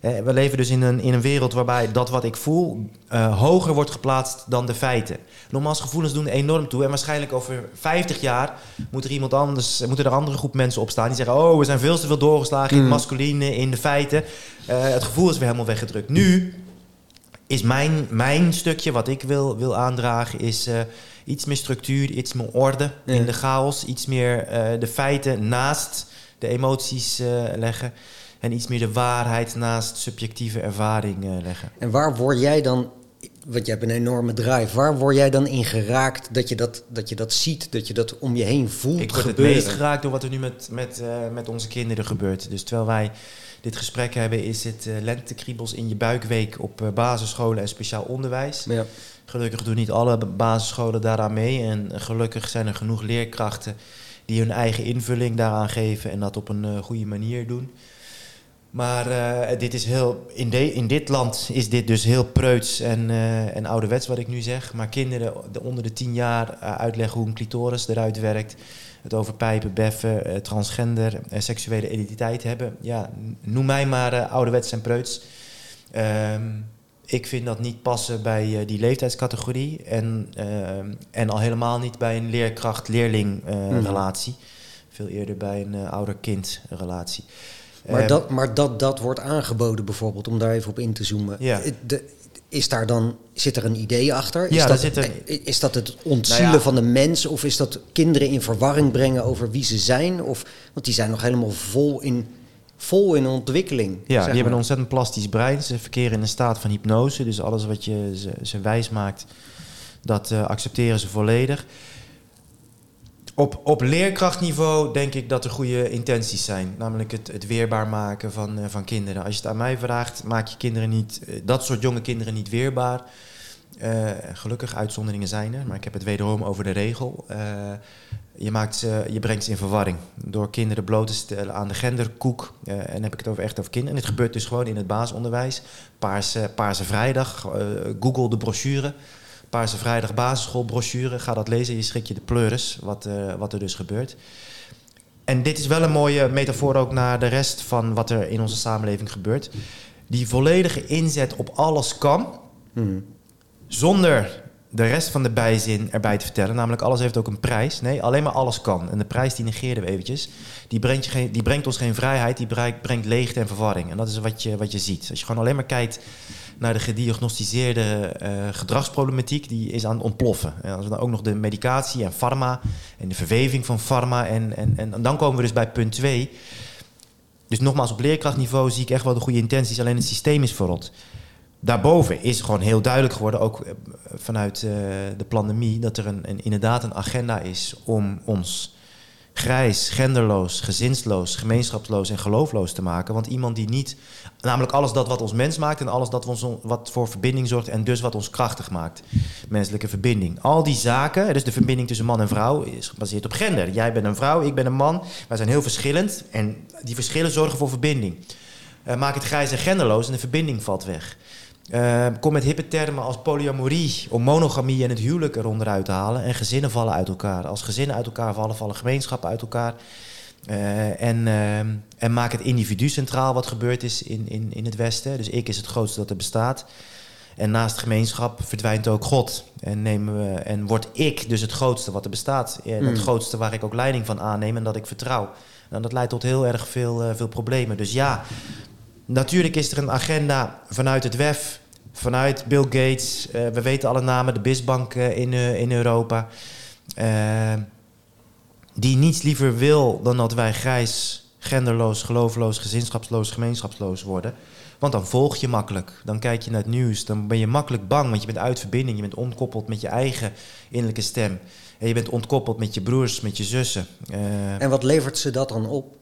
we leven dus in een, in een wereld waarbij dat wat ik voel hoger wordt geplaatst dan de feiten. Nogmaals, gevoelens doen enorm toe. En waarschijnlijk over 50 jaar moet er iemand anders, moet er een andere groep mensen opstaan die zeggen: Oh, we zijn veel te veel doorgeslagen in het hmm. masculine, in de feiten. Het gevoel is weer helemaal weggedrukt. Nu is mijn, mijn stukje wat ik wil, wil aandragen, is iets meer structuur, iets meer orde in de chaos. Iets meer uh, de feiten naast de emoties uh, leggen. En iets meer de waarheid naast subjectieve ervaring leggen. En waar word jij dan, want je hebt een enorme drive, waar word jij dan in geraakt dat je dat, dat, je dat ziet, dat je dat om je heen voelt Ik word gebeuren? het meest geraakt door wat er nu met, met, met onze kinderen gebeurt. Dus terwijl wij dit gesprek hebben, is het lentekriebels in je buikweek op basisscholen en speciaal onderwijs. Ja. Gelukkig doen niet alle basisscholen daaraan mee. En gelukkig zijn er genoeg leerkrachten die hun eigen invulling daaraan geven en dat op een uh, goede manier doen. Maar uh, dit is heel, in, de, in dit land is dit dus heel preuts en, uh, en ouderwets wat ik nu zeg. Maar kinderen onder de tien jaar uitleggen hoe een clitoris eruit werkt. Het over pijpen, beffen, transgender en seksuele identiteit hebben. Ja, noem mij maar ouderwets en preuts. Um, ik vind dat niet passen bij uh, die leeftijdscategorie. En, uh, en al helemaal niet bij een leerkracht-leerling uh, mm. relatie. Veel eerder bij een ouder-kind relatie. Maar, ehm, dat, maar dat, dat wordt aangeboden bijvoorbeeld, om daar even op in te zoomen. Ja. De, is daar dan, zit er een idee achter? Is, ja, dat, zit er... is dat het ontzielen nou ja. van de mens? Of is dat kinderen in verwarring brengen over wie ze zijn? Of, want die zijn nog helemaal vol in vol in ontwikkeling. Ja, die hebben een ontzettend plastisch brein. Ze verkeren in een staat van hypnose. Dus alles wat je ze, ze wijs maakt, dat uh, accepteren ze volledig. Op, op leerkrachtniveau denk ik dat er goede intenties zijn. Namelijk het, het weerbaar maken van, uh, van kinderen. Als je het aan mij vraagt, maak je kinderen niet, uh, dat soort jonge kinderen niet weerbaar. gelukkig, uitzonderingen zijn er, maar ik heb het wederom over de regel je, maakt je brengt ze in verwarring. Door kinderen bloot te stellen aan de genderkoek. En heb ik het over echt over kinderen. En dit gebeurt dus gewoon in het basisonderwijs. Paarse, Paarse Vrijdag, Google de brochure. Paarse Vrijdag basisschoolbrochure. Ga dat lezen, je schrik je de pleuris, wat, uh, wat er dus gebeurt. En dit is wel een mooie metafoor ook naar de rest van wat er in onze samenleving gebeurt. Die volledige inzet op alles kan, mm. zonder de rest van de bijzin erbij te vertellen. Namelijk, alles heeft ook een prijs. Nee, alleen maar alles kan. En de prijs die negeren we eventjes. Die brengt, je geen, die brengt ons geen vrijheid, die brengt, brengt leegte en verwarring. En dat is wat je, wat je ziet. Als je gewoon alleen maar kijkt naar de gediagnosticeerde uh, gedragsproblematiek, die is aan het ontploffen. En als we dan ook nog de medicatie en pharma en de verweving van pharma. En, en, en dan komen we dus bij punt 2. Dus nogmaals, op leerkrachtniveau zie ik echt wel de goede intenties, alleen het systeem is verrot daarboven is gewoon heel duidelijk geworden, ook eh, vanuit uh, de pandemie, dat er een, inderdaad een agenda is om ons grijs, genderloos, gezinsloos, gemeenschapsloos en geloofloos te maken. Want iemand die niet, namelijk alles dat wat ons mens maakt en alles dat ons, wat voor verbinding zorgt en dus wat ons krachtig maakt, menselijke verbinding. Al die zaken, dus de verbinding tussen man en vrouw, is gebaseerd op gender. Jij bent een vrouw, ik ben een man, wij zijn heel verschillend en die verschillen zorgen voor verbinding. Uh, maak het grijs en genderloos en de verbinding valt weg. Uh, kom met hippe termen als polyamorie, om monogamie en het huwelijk eronder uit te halen. En gezinnen vallen uit elkaar. Als gezinnen uit elkaar vallen, vallen gemeenschappen uit elkaar. Uh, en, uh, en maak het individu centraal wat gebeurd is in, in, in het Westen. Dus ik is het grootste dat er bestaat. En naast gemeenschap verdwijnt ook God. En, nemen we, en word ik dus het grootste wat er bestaat. En het mm. grootste waar ik ook leiding van aanneem en dat ik vertrouw. En dat leidt tot heel erg veel, veel problemen. Dus ja, Natuurlijk is er een agenda vanuit het WEF, vanuit Bill Gates. Uh, we weten alle namen, de BISbank uh, in, uh, in Europa. die niets liever wil dan dat wij grijs, genderloos, geloofloos, gezinschapsloos, gemeenschapsloos worden. Want dan volg je makkelijk. Dan kijk je naar het nieuws. Dan ben je makkelijk bang, want je bent uit verbinding. Je bent ontkoppeld met je eigen innerlijke stem. En je bent ontkoppeld met je broers, met je zussen. en wat levert ze dat dan op?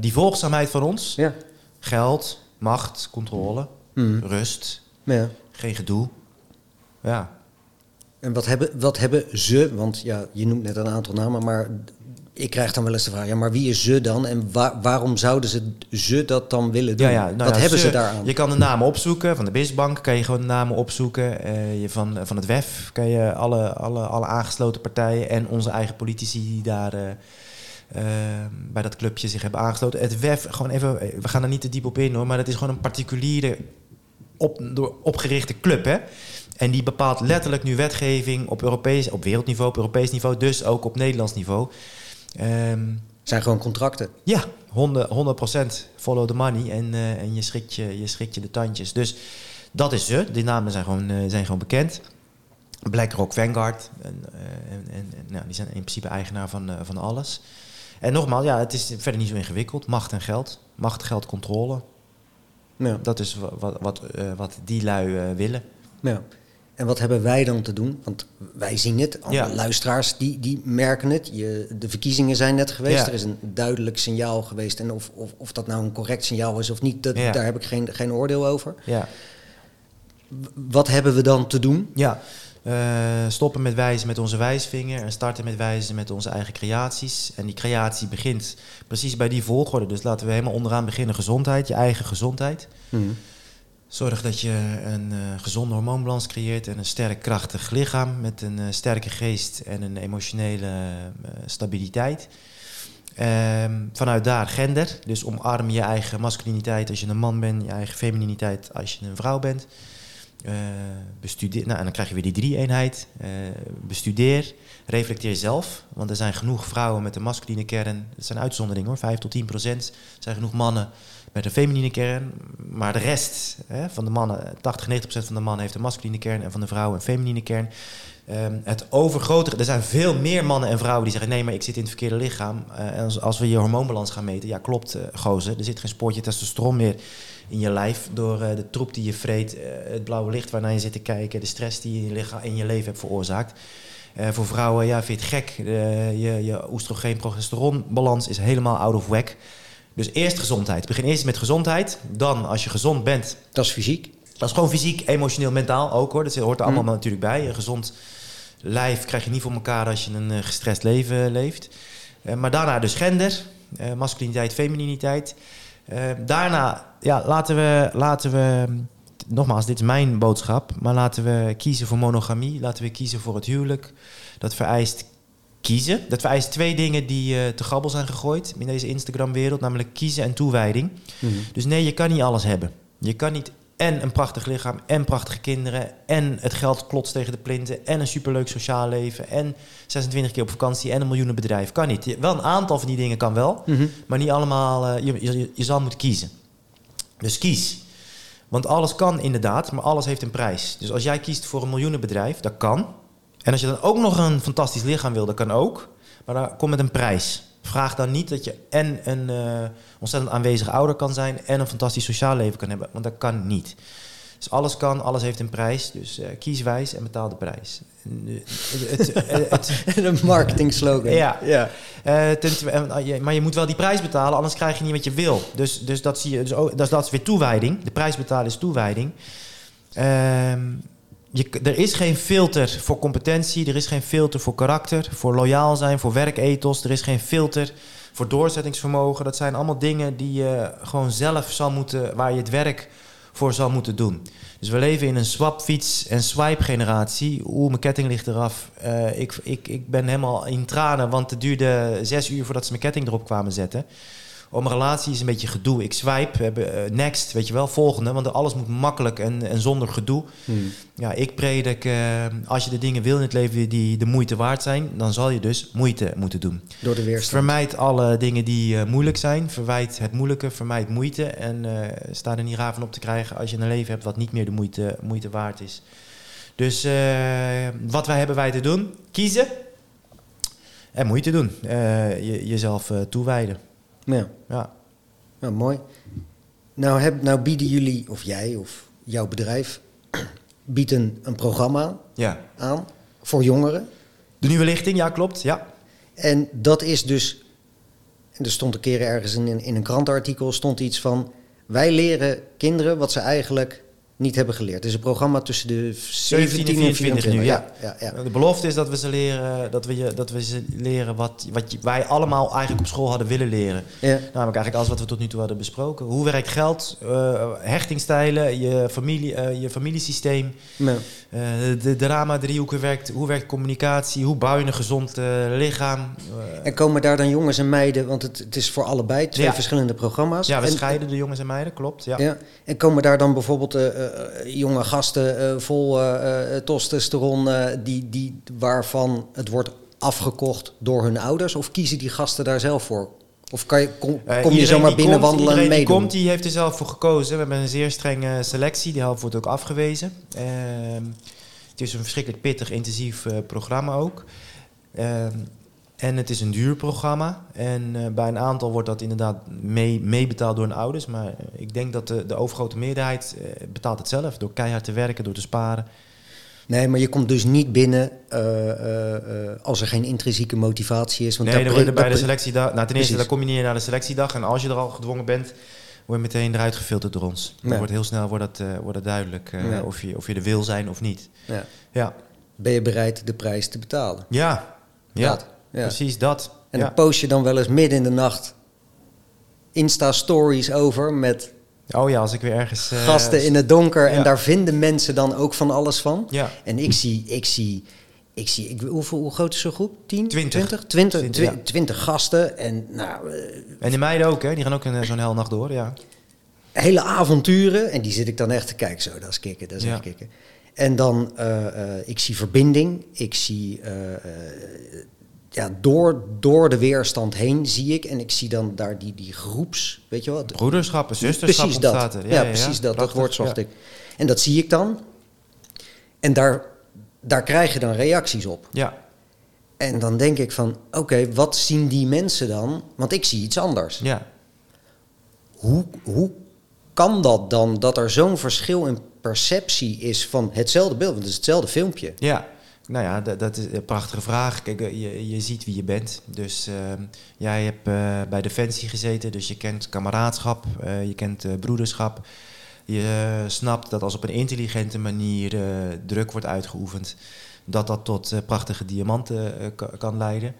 die volgzaamheid van ons. Ja. Geld, macht, controle, Mm. rust, Ja. geen gedoe. Ja, En wat hebben, wat hebben ze, want ja, je noemt net een aantal namen, maar ik krijg dan wel eens de vraag, ja, maar wie is ze dan en wa- waarom zouden ze, ze dat dan willen doen? Ja, ja, nou wat ja, hebben ze ze- daaraan? Je kan de namen opzoeken. Van de BISbank kan je gewoon de namen opzoeken. Eh, je van, van het WEF kan je alle, alle, alle aangesloten partijen en onze eigen politici die daar eh, eh, bij dat clubje zich hebben aangesloten. Het WEF, gewoon even, we gaan er niet te diep op in hoor, maar dat is gewoon een particuliere op, door, opgerichte club. Hè? En die bepaalt letterlijk nu wetgeving op, Europees, op wereldniveau, op Europees niveau, dus ook op Nederlands niveau. Ehm, zijn gewoon contracten. ja, 100, 100% follow the money en, eh, en je, schrikt je, je schrikt je de tandjes. Dus dat is ze. Die namen zijn gewoon, eh, zijn gewoon bekend. BlackRock Vanguard. En, eh, en, en, nou, die zijn in principe eigenaar van, van alles. En nogmaals, ja, het is verder niet zo ingewikkeld. Macht en geld. Macht, geld, controle. Ja. Dat is wa- wat, wat, eh, wat die lui eh, willen. Ja. En wat hebben wij dan te doen? Want wij zien het, alle Ja. luisteraars die, die merken het. Je, de verkiezingen zijn net geweest, Ja. er is een duidelijk signaal geweest. En of, of, of dat nou een correct signaal is of niet, dat, daar heb ik geen, geen oordeel over. Ja, Wat hebben we dan te doen? ja. Eh, stoppen met wijzen met onze wijsvinger en starten met wijzen met onze eigen creaties. En die creatie begint precies bij die volgorde. Dus laten we helemaal onderaan beginnen. Gezondheid, je eigen gezondheid. Zorg dat je een eh, gezonde hormoonbalans creëert en een sterk, krachtig lichaam met een eh, sterke geest en een emotionele stabiliteit. Ehm, vanuit daar gender, dus omarm je eigen masculiniteit als je een man bent, je eigen femininiteit als je een vrouw bent. Eh, bestudeer, nou, en dan krijg je weer die drie-eenheid. Eh, bestudeer, reflecteer zelf, want er zijn genoeg vrouwen met een masculine kern. Dat zijn uitzonderingen hoor, 5 tot 10 procent. Er zijn genoeg mannen met een feminine kern. Maar de rest hè, van de mannen, 80, 90 procent van de mannen heeft een masculine kern en van de vrouwen een feminine kern. Ehm, het overgrote, er zijn veel meer mannen en vrouwen die zeggen: nee, maar ik zit in het verkeerde lichaam. Eh, en als, als we je hormoonbalans gaan meten, ja, klopt, gozer. Er zit geen spoortje testosteron meer in je lijf door eh, de troep die je vreet, eh, het blauwe licht waarnaar je zit te kijken, de stress die je in je, lichaam, in je leven hebt veroorzaakt. Eh, voor vrouwen, ja, vind je het gek. Je, je oestrogeen-progesteronbalans is helemaal out of whack. Dus eerst gezondheid. Begin eerst met gezondheid. Dan, als je gezond bent, Dat is fysiek. dat is gewoon fysiek, emotioneel, mentaal ook hoor. Dat hoort er allemaal Mm. natuurlijk bij. Een gezond lijf krijg je niet voor elkaar als je een gestrest leven leeft. Maar daarna dus gender, eh, masculiniteit, femininiteit. Eh, daarna, ja, laten we, laten we, nogmaals, dit is mijn boodschap, maar laten we kiezen voor monogamie. Laten we kiezen voor het huwelijk. Dat vereist kiezen. Dat vereist twee dingen die eh, te grabbel zijn gegooid in deze Instagram-wereld, namelijk kiezen en toewijding. Dus nee, je kan niet alles hebben. Je kan niet en een prachtig lichaam en prachtige kinderen en het geld klotst tegen de plinten en een superleuk sociaal leven en 26 keer op vakantie en een miljoenenbedrijf. Kan niet. Je- Wel een aantal van die dingen kan wel, Mhm. maar niet allemaal. eh, je, je, je zal moeten kiezen. Dus kies. Want alles kan inderdaad, maar alles heeft een prijs. Dus als jij kiest voor een miljoenenbedrijf, dat kan. En als je dan ook nog een fantastisch lichaam wil, dat kan ook. Maar dat komt met een prijs. Vraag dan niet dat je en een eh, ontzettend aanwezig ouder kan zijn en een fantastisch sociaal leven kan hebben. Want dat kan niet. Dus alles kan, alles heeft een prijs. Dus eh, kies wijs en betaal de prijs. Eh, het, het, (laughs) het, Een marketing slogan. Ja. ja. ten je- maar je moet wel die prijs betalen, anders krijg je niet wat je wil. Dus, dus dat zie je. Dus ook, dat, is- dat is weer toewijding. De prijs betalen is toewijding. Ehm, je, er is geen filter voor competentie, er is geen filter voor karakter, voor loyaal zijn, voor werkethos. Er is geen filter voor doorzettingsvermogen. Dat zijn allemaal dingen die je gewoon zelf zal moeten, waar je het werk voor zal moeten doen. Dus we leven in een swapfiets- en swipe-generatie. Oeh, mijn ketting ligt eraf. Eh, ik, ik, ik ben helemaal in tranen, want het duurde zes uur voordat ze mijn ketting erop kwamen zetten. Om een relatie is een beetje gedoe. Ik swipe, we hebben eh, next, weet je wel, volgende. Want alles moet makkelijk en, en zonder gedoe. Hmm. Ja, ik predik, eh, als je de dingen wil in het leven die de moeite waard zijn, dan zal je dus moeite moeten doen. Door de weerstand. Vermijd alle dingen die eh, moeilijk zijn. Verwijt het moeilijke, vermijd moeite. En sta er niet raar van op te krijgen als je een leven hebt wat niet meer de moeite, moeite waard is. Dus wat wij hebben wij te doen? Kiezen en moeite doen. Je, jezelf toewijden. Ja, Ja. nou, mooi. Nou, heb, nou bieden jullie, of jij of jouw bedrijf, (clears throat) biedt een, een programma ja. aan voor jongeren. De nieuwe lichting, ja, klopt. Ja. En dat is dus, en er stond een keer ergens in, in een krantenartikel, stond iets van, wij leren kinderen wat ze eigenlijk niet hebben geleerd. Het is een programma tussen de 17 en 24 nu, ja. ja, ja. De belofte is dat we ze leren, dat we, je, dat we ze leren wat, wat wij allemaal eigenlijk op school hadden willen leren. Namelijk eigenlijk alles wat we tot nu toe hadden besproken. Hoe werkt geld, eh, hechtingstijlen, je, familie, eh, je familiesysteem, de drama driehoeken werkt, hoe werkt communicatie, hoe bouw je een gezond eh, lichaam. Eh, En komen daar dan jongens en meiden, want het, het is voor allebei twee Ja. verschillende programma's. ja, we en, scheiden de jongens en meiden, klopt. Ja. Ja. En komen daar dan bijvoorbeeld eh, eh, jonge gasten eh, vol eh, eh, testosteron, eh, die, die, waarvan het wordt afgekocht door hun ouders? Of kiezen die gasten daar zelf voor? Of kan je, kom, Eh, kom je iedereen zomaar binnenwandelen en iedereen die meedoen? komt, die heeft er zelf voor gekozen. We hebben een zeer strenge selectie, die helft wordt ook afgewezen. Ehm, het is een verschrikkelijk pittig, intensief eh, programma ook. Ehm, en het is een duur programma. En eh, bij een aantal wordt dat inderdaad mee, meebetaald door hun ouders. Maar ik denk dat de, de overgrote meerderheid betaalt het zelf. Door keihard te werken, door te sparen. Nee, maar je komt dus niet binnen eh, eh, eh, als er geen intrinsieke motivatie is. Want nee, dan word je bij de selectiedag... Nou, ten eerste, dan kom je niet naar de selectiedag. En als je er al gedwongen bent, word je meteen eruit gefilterd door ons. Dan Ja. wordt heel snel wordt dat, wordt dat duidelijk Ja. of, je, of je er wil zijn of niet. ja. Ja, Ben je bereid de prijs te betalen? ja, ja. Dat, precies dat. En dan post je dan wel eens midden in de nacht Insta-stories over met Oh ja, als ik weer ergens... eh, gasten in het donker. En ja. daar vinden mensen dan ook van alles van. Ja, En ik zie, ik zie, ik zie, ik, hoeveel, hoe groot is zo'n groep? 10? Twintig. 20? 20, Twintig, ja. 20 gasten. En nou, eh, en die meiden ook, hè. Die gaan ook een, zo'n hel nacht door, ja. hele avonturen. En die zit ik dan echt te kijken. Zo, dat is kicken, dat is Ja. echt kicken. En dan, eh, eh, ik zie verbinding. Ik zie, eh, eh, ja, door, door de weerstand heen zie ik. En ik zie dan daar die, die groeps, weet je wat? Broederschap, en zusterschap Precies dat. Ja, precies dat. Dat woord zocht ik. En dat zie ik dan. En daar, daar krijg je dan reacties op. Ja, En dan denk ik van, oké, wat zien die mensen dan? Want ik zie iets anders. ja. Hoe, hoe kan dat dan, dat er zo'n verschil in perceptie is van hetzelfde beeld? Want het is hetzelfde filmpje. Ja, nou ja, dat, dat is een prachtige vraag. Kijk, eh, je, je ziet wie je bent. Dus ehm, jij hebt eh, bij Defensie gezeten, dus je kent kameraadschap, eh, je kent broederschap. Je snapt dat als op een intelligente manier druk wordt uitgeoefend, dat dat tot prachtige diamanten ka- kan leiden.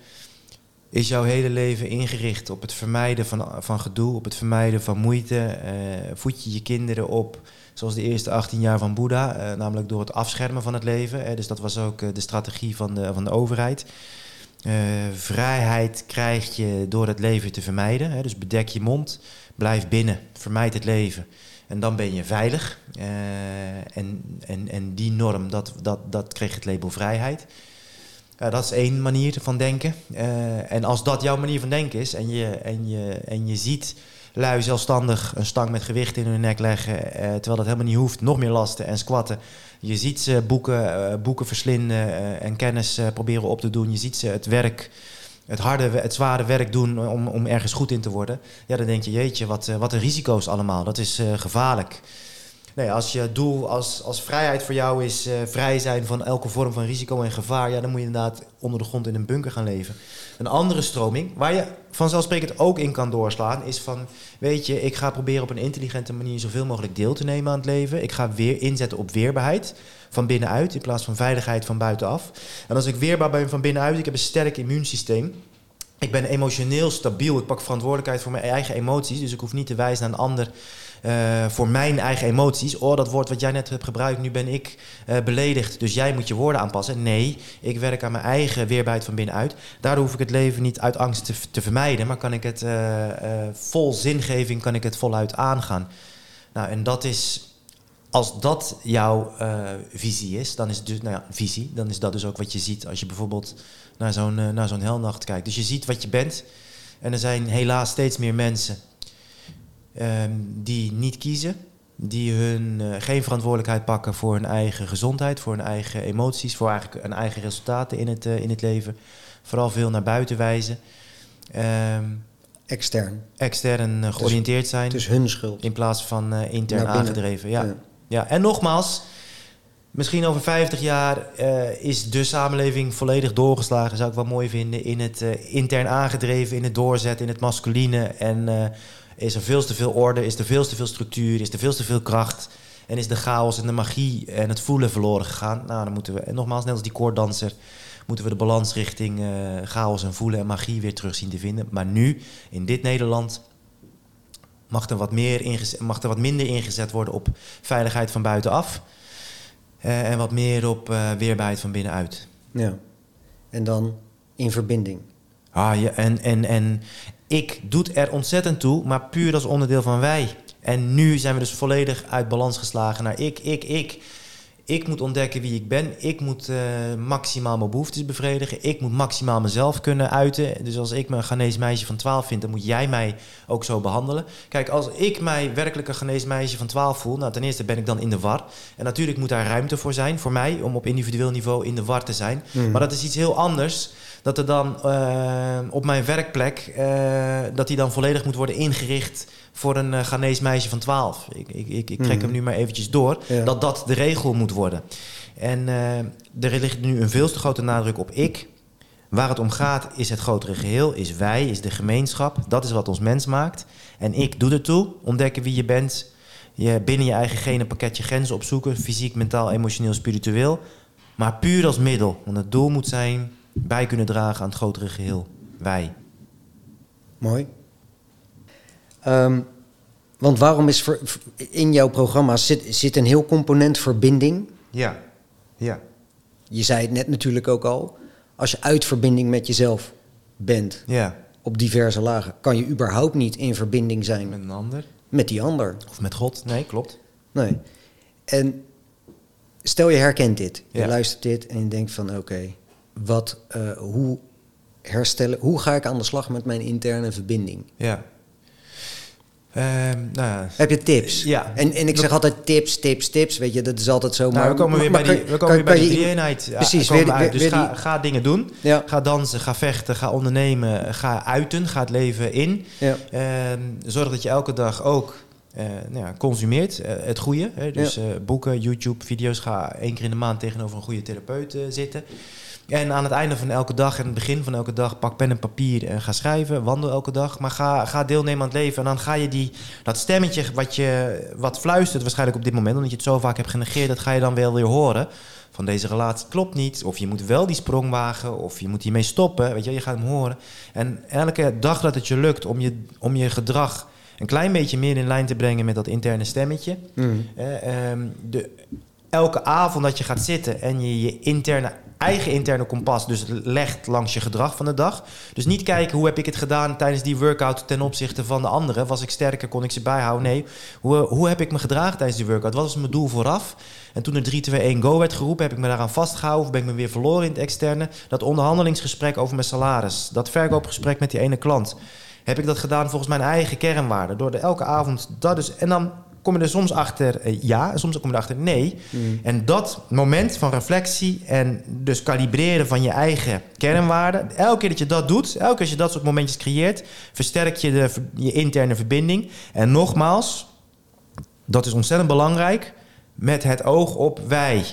Is jouw hele leven ingericht op het vermijden van, van gedoe, op het vermijden van moeite? eh, voed je je kinderen op zoals de eerste 18 jaar van Boeddha, eh, namelijk door het afschermen van het leven. Hè, dus dat was ook eh, de strategie van de, van de overheid. Eh, vrijheid krijg je door het leven te vermijden. Dus bedek je mond, blijf binnen, vermijd het leven. En dan ben je veilig. Eh, en, en, en die norm, dat, dat, dat kreeg het label vrijheid. Ja, dat is één manier van denken. Eh, en als dat jouw manier van denken is en je, en je, en je ziet lui zelfstandig een stang met gewicht in hun nek leggen, eh, terwijl dat helemaal niet hoeft, nog meer lasten en squatten. Je ziet ze boeken, eh, boeken verslinden en kennis proberen op te doen. Je ziet ze het werk, het harde, het zware werk doen om, om ergens goed in te worden. Ja, dan denk je, jeetje, wat, wat een risico's allemaal. Dat is gevaarlijk. Nee, als je doel als, als vrijheid voor jou is eh, vrij zijn van elke vorm van risico en gevaar, ja, dan moet je inderdaad onder de grond in een bunker gaan leven. Een andere stroming, waar je vanzelfsprekend ook in kan doorslaan, is van, weet je, ik ga proberen op een intelligente manier zoveel mogelijk deel te nemen aan het leven. Ik ga weer inzetten op weerbaarheid van binnenuit in plaats van veiligheid van buitenaf. En als ik weerbaar ben van binnenuit, ik heb een sterk immuunsysteem. Ik ben emotioneel stabiel. Ik pak verantwoordelijkheid voor mijn eigen emoties. Dus ik hoef niet te wijzen naar een ander eh, voor mijn eigen emoties. Oh, dat woord wat jij net hebt gebruikt, nu ben ik eh, beledigd. Dus jij moet je woorden aanpassen. Nee, ik werk aan mijn eigen weerbaarheid van binnenuit. Daardoor hoef ik het leven niet uit angst te, te vermijden. Maar kan ik het eh, vol zingeving, kan ik het voluit aangaan. Nou, en dat is als dat jouw visie is, dan is dus, nou ja, visie, dan is dat dus ook wat je ziet als je bijvoorbeeld naar zo'n naar zo'n helnacht kijkt. Dus je ziet wat je bent. En er zijn helaas steeds meer mensen die niet kiezen, die hun eh, geen verantwoordelijkheid pakken voor hun eigen gezondheid, voor hun eigen emoties, voor eigenlijk hun eigen resultaten in het, eh, in het leven. Vooral veel naar buiten wijzen. Ehm, Extern. extern eh, georiënteerd zijn. Het is hun schuld. In plaats van intern aangedreven. Ja. Ja. Ja. En nogmaals, misschien over 50 jaar is de samenleving volledig doorgeslagen, zou ik wel mooi vinden, in het intern aangedreven, in het doorzetten, in het masculine. En is er veel te veel orde, is er veel te veel structuur, is er veel te veel kracht. En is de chaos en de magie en het voelen verloren gegaan. Nou, dan moeten we, en nogmaals, net als die koorddanser, moeten we de balans richting eh, chaos en voelen en magie weer terug zien te vinden. Maar nu, in dit Nederland, mag er wat, meer ingezet, mag er wat minder ingezet worden op veiligheid van buitenaf. eh, en wat meer op eh, weerbaarheid van binnenuit. Ja. En dan in verbinding. Ah, ja, en, en, en ik doet er ontzettend toe, maar puur als onderdeel van wij. En nu zijn we dus volledig uit balans geslagen naar ik, ik, ik. Ik moet ontdekken wie ik ben. Ik moet eh, maximaal mijn behoeftes bevredigen. Ik moet maximaal mezelf kunnen uiten. Dus als ik me een Ghanese meisje van 12 vind, dan moet jij mij ook zo behandelen. Kijk, als ik mij werkelijk een Ghanese meisje van 12 voel, nou ten eerste ben ik dan in de war. En natuurlijk moet daar ruimte voor zijn, voor mij, om op individueel niveau in de war te zijn. Mhm. Maar dat is iets heel anders dat er dan eh, op mijn werkplek, eh, dat die dan volledig moet worden ingericht voor een uh, Ghanese meisje van 12. Ik, ik, ik, ik trek Mhm. hem nu maar eventjes door, Ja. dat dat de regel moet worden. En er ligt nu een veel te grote nadruk op ik. Waar het om gaat is het grotere geheel, is wij, is de gemeenschap. Dat is wat ons mens maakt. En ik doe ertoe, ontdekken wie je bent. Je binnen je eigen genenpakketje grenzen opzoeken, fysiek, mentaal, emotioneel, spiritueel. Maar puur als middel. Want het doel moet zijn bij kunnen dragen aan het grotere geheel. Wij. Mooi. Ehm, want waarom is ver- in jouw programma zit, zit een heel component verbinding? Ja. Ja. Je zei het net natuurlijk ook al. Als je uit verbinding met jezelf bent Ja. op diverse lagen, kan je überhaupt niet in verbinding zijn Met een ander. met die ander. Of met God. Nee, klopt. Nee. En stel je herkent dit. Je Ja. luistert dit en je denkt van oké, wat, eh, hoe herstellen, hoe ga ik aan de slag met mijn interne verbinding? Ja. Ehm, nou ja. Heb je tips? Ja. En, en ik zeg altijd tips, tips, tips. Weet je, dat is altijd zo. Nou, we komen weer maar bij die, we komen weer bij die. Ja, Precies, weer we die- uit. Dus weer ga, die- ga dingen doen. Ja, Ga dansen, ga vechten, ga ondernemen, ga uiten, ga het leven in. ja, Ehm, zorg dat je elke dag ook eh, nou ja, consumeert, eh, het goede. Hè? Dus boeken, YouTube, video's. Ga één keer in de maand tegenover een goede therapeut zitten. En aan het einde van elke dag en het begin van elke dag... pak pen en papier en ga schrijven. Wandel elke dag. Maar ga, ga deelnemen aan het leven. En dan ga je die, dat stemmetje wat, je, wat fluistert waarschijnlijk op dit moment... omdat je het zo vaak hebt genegeerd... dat ga je dan wel weer horen. Van deze relatie klopt niet. Of je moet wel die sprong wagen. Of je moet hiermee stoppen. Weet je, je gaat hem horen. En elke dag dat het je lukt om je, om je gedrag een klein beetje meer in lijn te brengen met dat interne stemmetje. Mm. Eh, ehm, de, elke avond dat je gaat zitten en je je interne, eigen interne kompas dus legt langs je gedrag van de dag. Dus niet kijken hoe heb ik het gedaan tijdens die workout ten opzichte van de anderen. Was ik sterker, kon ik ze bijhouden? Nee. Hoe, hoe heb ik me gedragen tijdens die workout? Wat was mijn doel vooraf? En toen er 3, 2, 1 go werd geroepen, heb ik me daaraan vastgehouden of ben ik me weer verloren in het externe? Dat onderhandelingsgesprek over mijn salaris, dat verkoopgesprek met die ene klant. Heb ik dat gedaan volgens mijn eigen kernwaarden? Door er elke avond dat dus. En dan kom je er soms achter eh, ja, en soms kom je erachter nee. Mm. En dat moment van reflectie en dus kalibreren van je eigen kernwaarden. Elke keer dat je dat doet, elke keer als je dat soort momentjes creëert, versterk je de, je interne verbinding. En nogmaals, dat is ontzettend belangrijk, met het oog op wij.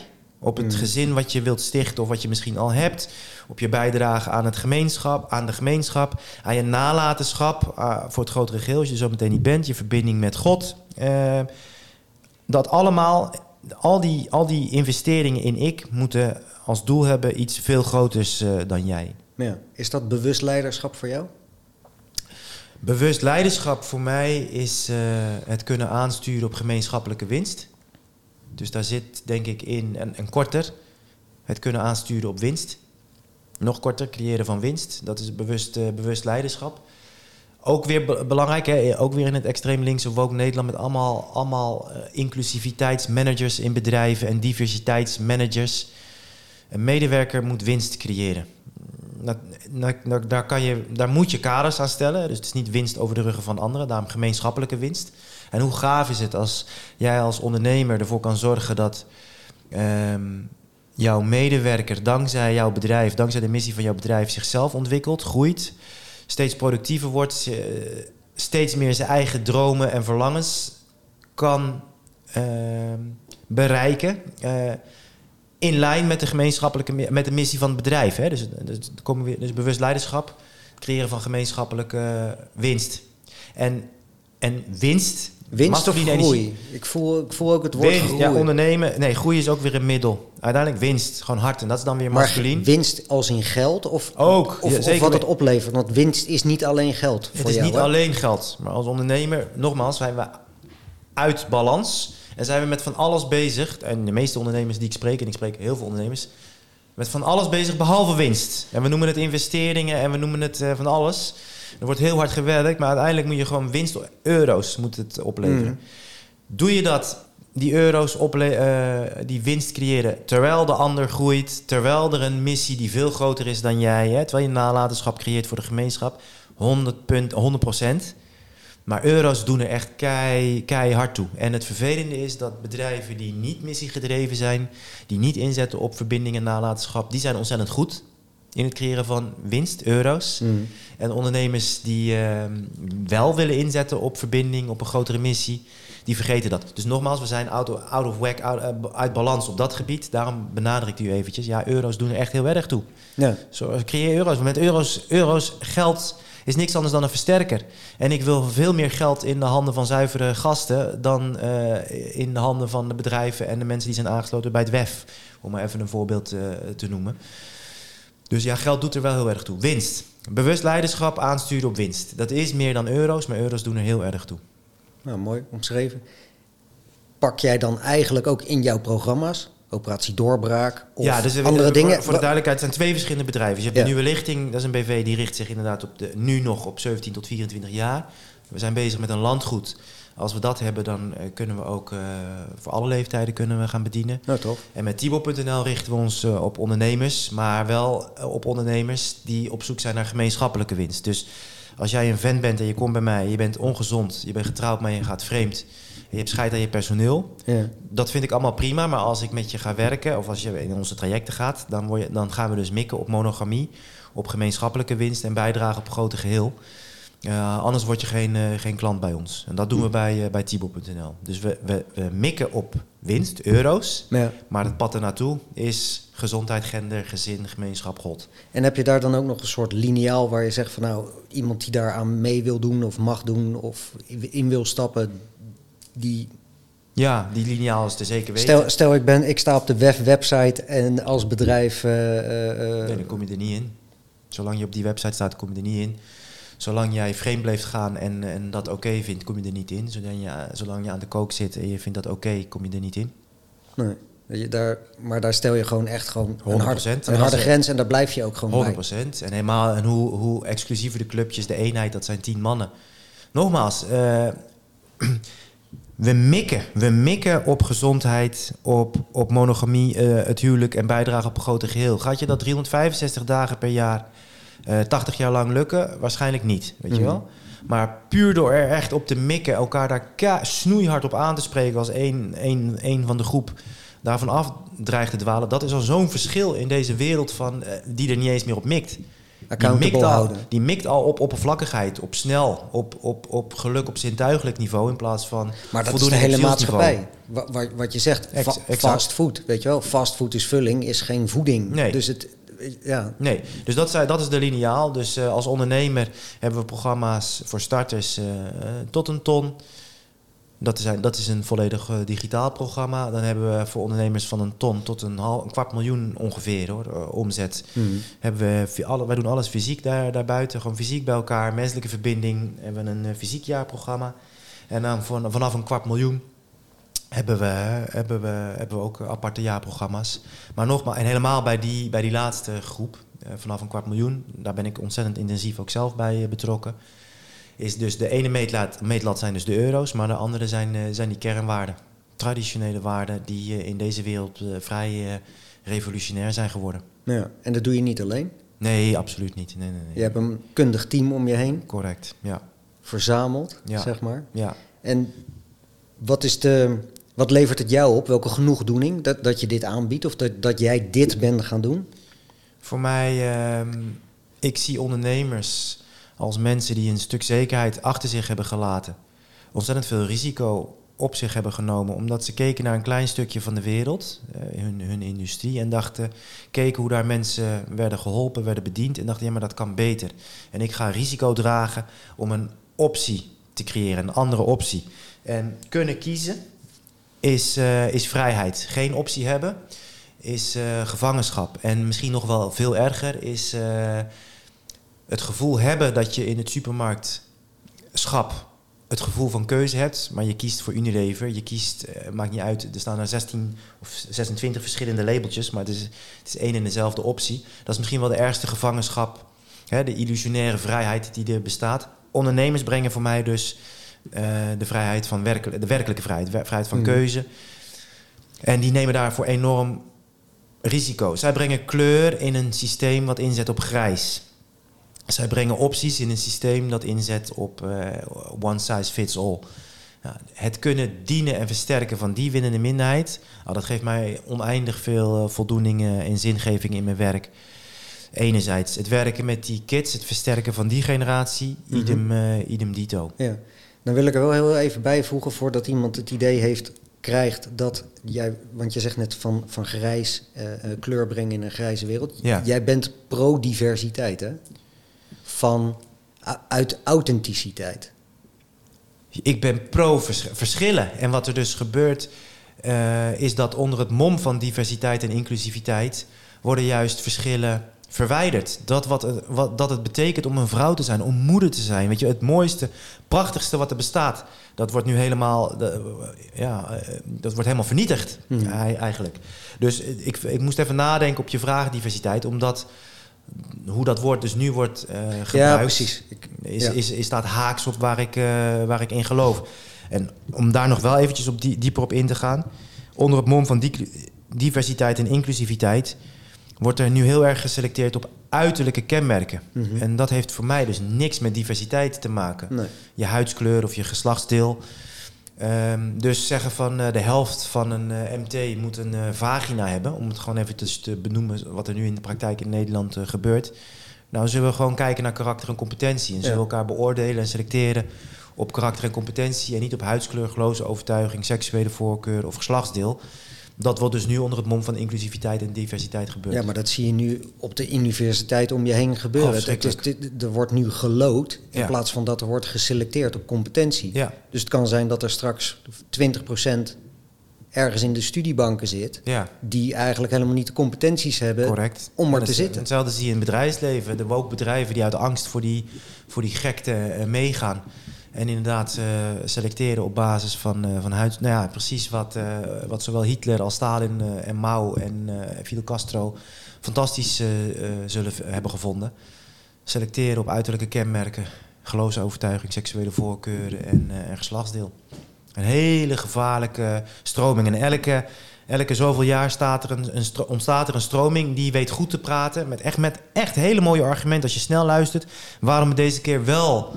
Op het Mm. gezin wat je wilt stichten of wat je misschien al hebt. Op je bijdrage aan het gemeenschap, aan de gemeenschap, aan je nalatenschap ah, voor het grotere geheel, als je zo meteen niet bent, je verbinding met God. Eh, dat allemaal, al die, al die investeringen in ik moeten als doel hebben iets veel groters eh, dan jij. Ja. Is dat bewust leiderschap voor jou? Bewust leiderschap voor mij is eh, het kunnen aansturen op gemeenschappelijke winst. Dus daar zit denk ik in, en, en korter, het kunnen aansturen op winst. Nog korter, creëren van winst. Dat is bewust, eh, bewust leiderschap. Ook weer be- belangrijk, hè? ook weer in het extreem linkse woke Nederland... met allemaal, allemaal eh, inclusiviteitsmanagers in bedrijven en diversiteitsmanagers. Een medewerker moet winst creëren. Nou, nou, daar, kan je, daar moet je kaders aan stellen. Dus het is niet winst over de ruggen van anderen, daarom gemeenschappelijke winst. En hoe gaaf is het als jij als ondernemer ervoor kan zorgen dat ehm, jouw medewerker dankzij jouw bedrijf, dankzij de missie van jouw bedrijf zichzelf ontwikkelt, groeit, steeds productiever wordt, eh, steeds meer zijn eigen dromen en verlangens kan eh, bereiken. eh, in lijn met de gemeenschappelijke met de missie van het bedrijf. Hè? Dus, dus, dus bewust leiderschap, creëren van gemeenschappelijke winst. En, en winst, Winst of groei? Ik voel, ik voel ook het woord Winst, groei. ja, ondernemen. Nee, groei is ook weer een middel. Uiteindelijk winst, gewoon hard. En dat is dan weer maar masculien. winst als in geld? Of, Ook, Of, ja, of wat het oplevert? Want winst is niet alleen geld voor Het is jou, niet hè? alleen geld. Maar als ondernemer, nogmaals, zijn we uit balans. En zijn we met van alles bezig. En de meeste ondernemers die ik spreek, en ik spreek heel veel ondernemers, met van alles bezig behalve winst. En we noemen het investeringen en we noemen het eh, van alles. Er wordt heel hard gewerkt, maar uiteindelijk moet je gewoon winst, euro's moet het opleveren. Mhm. Doe je dat, die euro's, ople- eh, die winst creëren, terwijl de ander groeit, terwijl er een missie die veel groter is dan jij, hè, terwijl je nalatenschap creëert voor de gemeenschap, 100, punt, 100%. Maar euro's doen er echt kei, keihard toe. En het vervelende is dat bedrijven die niet missiegedreven zijn, die niet inzetten op verbinding en nalatenschap, die zijn ontzettend goed in het creëren van winst, euro's. Mhm. En ondernemers die ehm, wel willen inzetten op verbinding, op een grotere missie, die vergeten dat. Dus nogmaals, we zijn out of, out of whack, out- eh, uit balans op dat gebied. Daarom benader ik u eventjes. Ja, euro's doen er echt heel erg toe. Ja. Zo, creëer euro's. Want met euro's, euro's, geld is niks anders dan een versterker. En ik wil veel meer geld in de handen van zuivere gasten dan eh, in de handen van de bedrijven en de mensen die zijn aangesloten bij het WEF. Om maar even een voorbeeld eh, te noemen. Dus ja, geld doet er wel heel erg toe. Winst. Bewust leiderschap aansturen op winst. Dat is meer dan euro's, maar euro's doen er heel erg toe. Nou, mooi omschreven. Pak jij dan eigenlijk ook in jouw programma's, operatie doorbraak of ja, dus we- andere voor, dingen? Voor de duidelijkheid, het zijn twee verschillende bedrijven. Dus je hebt Ja. de Nieuwe Lichting, dat is een BV die richt zich inderdaad op de, nu nog op 17 tot 24 jaar. We zijn bezig met een landgoed. Als we dat hebben, dan eh, kunnen we ook eh, voor alle leeftijden kunnen we gaan bedienen. Nou, toch? En met Tibo.nl richten we ons eh, op ondernemers, maar wel op ondernemers die op zoek zijn naar gemeenschappelijke winst. Dus als jij een vent bent en je komt bij mij, je bent ongezond, je bent getrouwd, maar je gaat vreemd, je hebt scheid aan je personeel, Ja. dat vind ik allemaal prima, maar als ik met je ga werken of als je in onze trajecten gaat, dan, word je, dan gaan we dus mikken op monogamie, op gemeenschappelijke winst en bijdrage op grote geheel. Eh, anders word je geen, eh, geen klant bij ons. En dat doen we bij, eh, bij Tibo.nl. Dus we, we, we mikken op winst, euro's. Ja. Maar het pad ernaartoe is gezondheid, gender, gezin, gemeenschap, God. En heb je daar dan ook nog een soort lineaal waar je zegt van nou, iemand die daaraan mee wil doen of mag doen of in wil stappen, die... Ja, die lineaal is er zeker weten. Stel, stel ik, ben, ik sta op de WEF-website en als bedrijf... Nee, dan kom je er niet in. Zolang je op die website staat, kom je er niet in. Zolang jij vreemd blijft gaan en, en dat oké vindt, kom je er niet in. Zolang je, zolang je aan de kook zit en je vindt dat oké, kom je er niet in. nee, je, daar, maar daar stel je gewoon echt gewoon een 100%. harde, En een harde grens en daar blijf je ook gewoon 100 bij. procent. En helemaal, en hoe, hoe exclusiever de clubjes, de eenheid, dat zijn tien mannen. Nogmaals, eh, (clears throat) we mikken. We mikken op gezondheid, op, op monogamie, eh, het huwelijk en bijdrage op een groter geheel. Gaat je dat 365 dagen per jaar, eh 80 jaar lang lukken? Waarschijnlijk niet, weet je Mhm. wel? Maar puur door er echt op te mikken, elkaar daar snoeihard op aan te spreken als één, één, één van de groep daarvan af dreigt te dwalen. Dat is al zo'n verschil in deze wereld van, eh, die er niet eens meer op mikt. Die mikt, al, die mikt al op oppervlakkigheid, op snel, op, op, op geluk op zintuigelijk niveau in plaats van Maar dat is de hele maatschappij. Wa- wa- Wat je zegt, exact. fast food, weet je wel? Fast food is vulling, is geen voeding. Nee. Dus het, ja, Nee, dus dat, zijn- dat is de lineaal. Dus eh, als ondernemer hebben we programma's voor starters eh, eh, tot een ton. Dat is, een- dat is een volledig digitaal programma. Dan hebben we voor ondernemers van een ton tot een, hal, een kwart miljoen ongeveer hoor, omzet. Hmm. Hebben we, alle, wij doen alles fysiek daar, daarbuiten. Gewoon fysiek bij elkaar, menselijke verbinding. Hebben we een fysiek jaarprogramma. En dan van, vanaf een kwart miljoen hebben we, hebben we, hebben we ook aparte jaarprogramma's. Maar nogmaals, en helemaal bij die, bij die laatste groep, eh, vanaf een kwart miljoen, daar ben ik ontzettend intensief ook zelf bij eh, betrokken. Is dus de ene meetlat, meetlat zijn dus de euro's, maar de andere zijn, eh, zijn die kernwaarden. Traditionele waarden die in deze wereld vrij revolutionair zijn geworden. ja. En dat doe je niet alleen. Nee, absoluut niet. Nee, nee, nee. Je hebt een kundig team om je heen Correct, ja. verzameld, Ja. zeg maar. ja. En wat, is de, wat levert het jou op? Welke genoegdoening dat, dat je dit aanbiedt of dat, dat jij dit bent gaan doen? Voor mij, ehm, ik zie ondernemers als mensen die een stuk zekerheid achter zich hebben gelaten, ontzettend veel risico op zich hebben genomen, omdat ze keken naar een klein stukje van de wereld, uh, hun, hun industrie, en dachten, keken hoe daar mensen werden geholpen, werden bediend, en dachten, ja, maar dat kan beter. En ik ga risico dragen om een optie te creëren, een andere optie. En kunnen kiezen is, uh, is vrijheid. Geen optie hebben is uh, gevangenschap. En misschien nog wel veel erger is uh, het gevoel hebben dat je in het supermarktschap het gevoel van keuze hebt, maar je kiest voor Unilever. Je kiest, maakt niet uit, er staan er 16 of 26 verschillende labeltjes, maar het is, het is één en dezelfde optie. Dat is misschien wel de ergste gevangenschap, hè, de illusionaire vrijheid die er bestaat. Ondernemers brengen voor mij dus de vrijheid van werkelijk, de werkelijke vrijheid, vrijheid van mm. keuze. En die nemen daarvoor enorm risico. Zij brengen kleur in een systeem wat inzet op grijs. Zij brengen opties in een systeem dat inzet op uh, one size fits all. Nou, het kunnen dienen en versterken van die winnende minderheid, oh, dat geeft mij oneindig veel uh, voldoening en zingeving in mijn werk. Enerzijds het werken met die kids, het versterken van die generatie, mm -hmm. idem, uh, idem dito. Ja. Dan wil ik er wel heel even bijvoegen voordat iemand het idee heeft krijgt dat jij, want je zegt net van, van grijs uh, kleur brengen in een grijze wereld. Ja. Jij bent pro-diversiteit, hè? Van uit authenticiteit. Ik ben pro-verschillen. En wat er dus gebeurt, uh, is dat onder het mom van diversiteit en inclusiviteit worden juist verschillen verwijderd. Dat, wat, wat, dat het betekent om een vrouw te zijn, om moeder te zijn. Weet je, het mooiste, prachtigste wat er bestaat, dat wordt nu helemaal, de, ja, dat wordt helemaal vernietigd Hmm. eigenlijk. Dus ik, ik moest even nadenken op je vraag diversiteit, omdat hoe dat woord dus nu wordt uh, gebruikt, ja, precies. Ik, is, ja. is, is, staat haaks op waar ik, uh, waar ik in geloof. En om daar nog wel eventjes op die, dieper op in te gaan, onder het mom van die, diversiteit en inclusiviteit wordt er nu heel erg geselecteerd op uiterlijke kenmerken. Mm -hmm. En dat heeft voor mij dus niks met diversiteit te maken. Nee. Je huidskleur of je geslachtsdeel. Um, dus zeggen van uh, de helft van een uh, MT moet een uh, vagina hebben, om het gewoon even te, te, benoemen wat er nu in de praktijk in Nederland gebeurt. Nou, zullen we gewoon kijken naar karakter en competentie. En zullen we elkaar beoordelen en selecteren op karakter en competentie en niet op huidskleur, geloofsovertuiging, seksuele voorkeur of geslachtsdeel. Dat wordt dus nu onder het mom van inclusiviteit en diversiteit gebeurd. Ja, maar dat zie je nu op de universiteit om je heen gebeuren. Het is, er wordt nu gelood in ja. plaats van dat er wordt geselecteerd op competentie. Ja. Dus het kan zijn dat er straks 20% ergens in de studiebanken zit... Ja. die eigenlijk helemaal niet de competenties hebben Correct. om er te zitten. Hetzelfde zie je in het bedrijfsleven. De woke bedrijven die uit angst voor die, voor die gekte uh, meegaan... En inderdaad uh, selecteren op basis van, uh, van huid. Nou ja, precies wat, uh, wat zowel Hitler als Stalin en Mao en Fidel Castro fantastisch zullen hebben gevonden. Selecteren op uiterlijke kenmerken, geloofsovertuiging, seksuele voorkeuren en, en geslachtsdeel. Een hele gevaarlijke stroming. En elke, elke zoveel jaar staat er een, ontstaat er een stroming die weet goed te praten. Met echt, met echt hele mooie argumenten als je snel luistert. Waarom het deze keer wel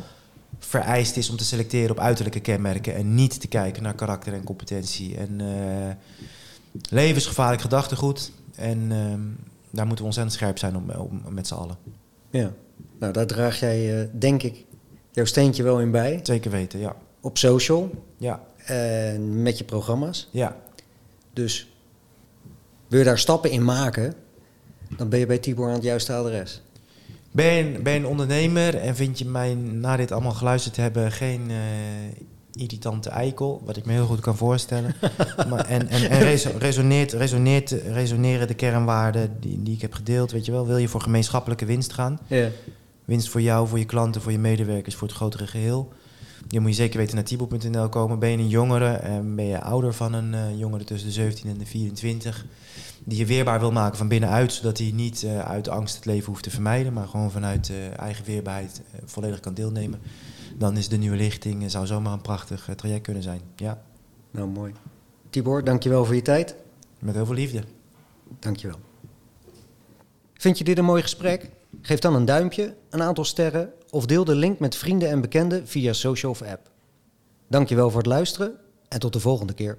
vereist is om te selecteren op uiterlijke kenmerken en niet te kijken naar karakter en competentie. En uh, levensgevaarlijk gedachtegoed. En uh, daar moeten we ontzettend scherp zijn om, om, met z'n allen. Ja, nou daar draag jij, uh, denk ik, jouw steentje wel in bij. Zeker weten, ja. Op social. Ja. En met je programma's. Ja. Dus wil je daar stappen in maken, dan ben je bij Tibor aan het juiste adres. Ben je, ben je een ondernemer en vind je mij na dit allemaal geluisterd te hebben geen uh, irritante eikel, wat ik me heel goed kan voorstellen. (laughs) maar, en en, en reso resoneert, resoneert, resoneren de kernwaarden die, die ik heb gedeeld, weet je wel, wil je voor gemeenschappelijke winst gaan? Winst voor jou, voor je klanten, voor je medewerkers, voor het grotere geheel. Je moet je zeker weten naar tibo.nl komen. Ben je een jongere en ben je ouder van een uh, jongere tussen de 17 en de 24 die je weerbaar wil maken van binnenuit, zodat hij niet uh, uit angst het leven hoeft te vermijden, maar gewoon vanuit uh, eigen weerbaarheid uh, volledig kan deelnemen, dan is de nieuwe lichting zou zomaar een prachtig traject kunnen zijn. Ja. Nou, mooi. Tibor, dankjewel voor je tijd. Met heel veel liefde. Dankjewel. Vind je dit een mooi gesprek? Geef dan een duimpje, een aantal sterren of deel de link met vrienden en bekenden via social of app. Dankjewel voor het luisteren en tot de volgende keer.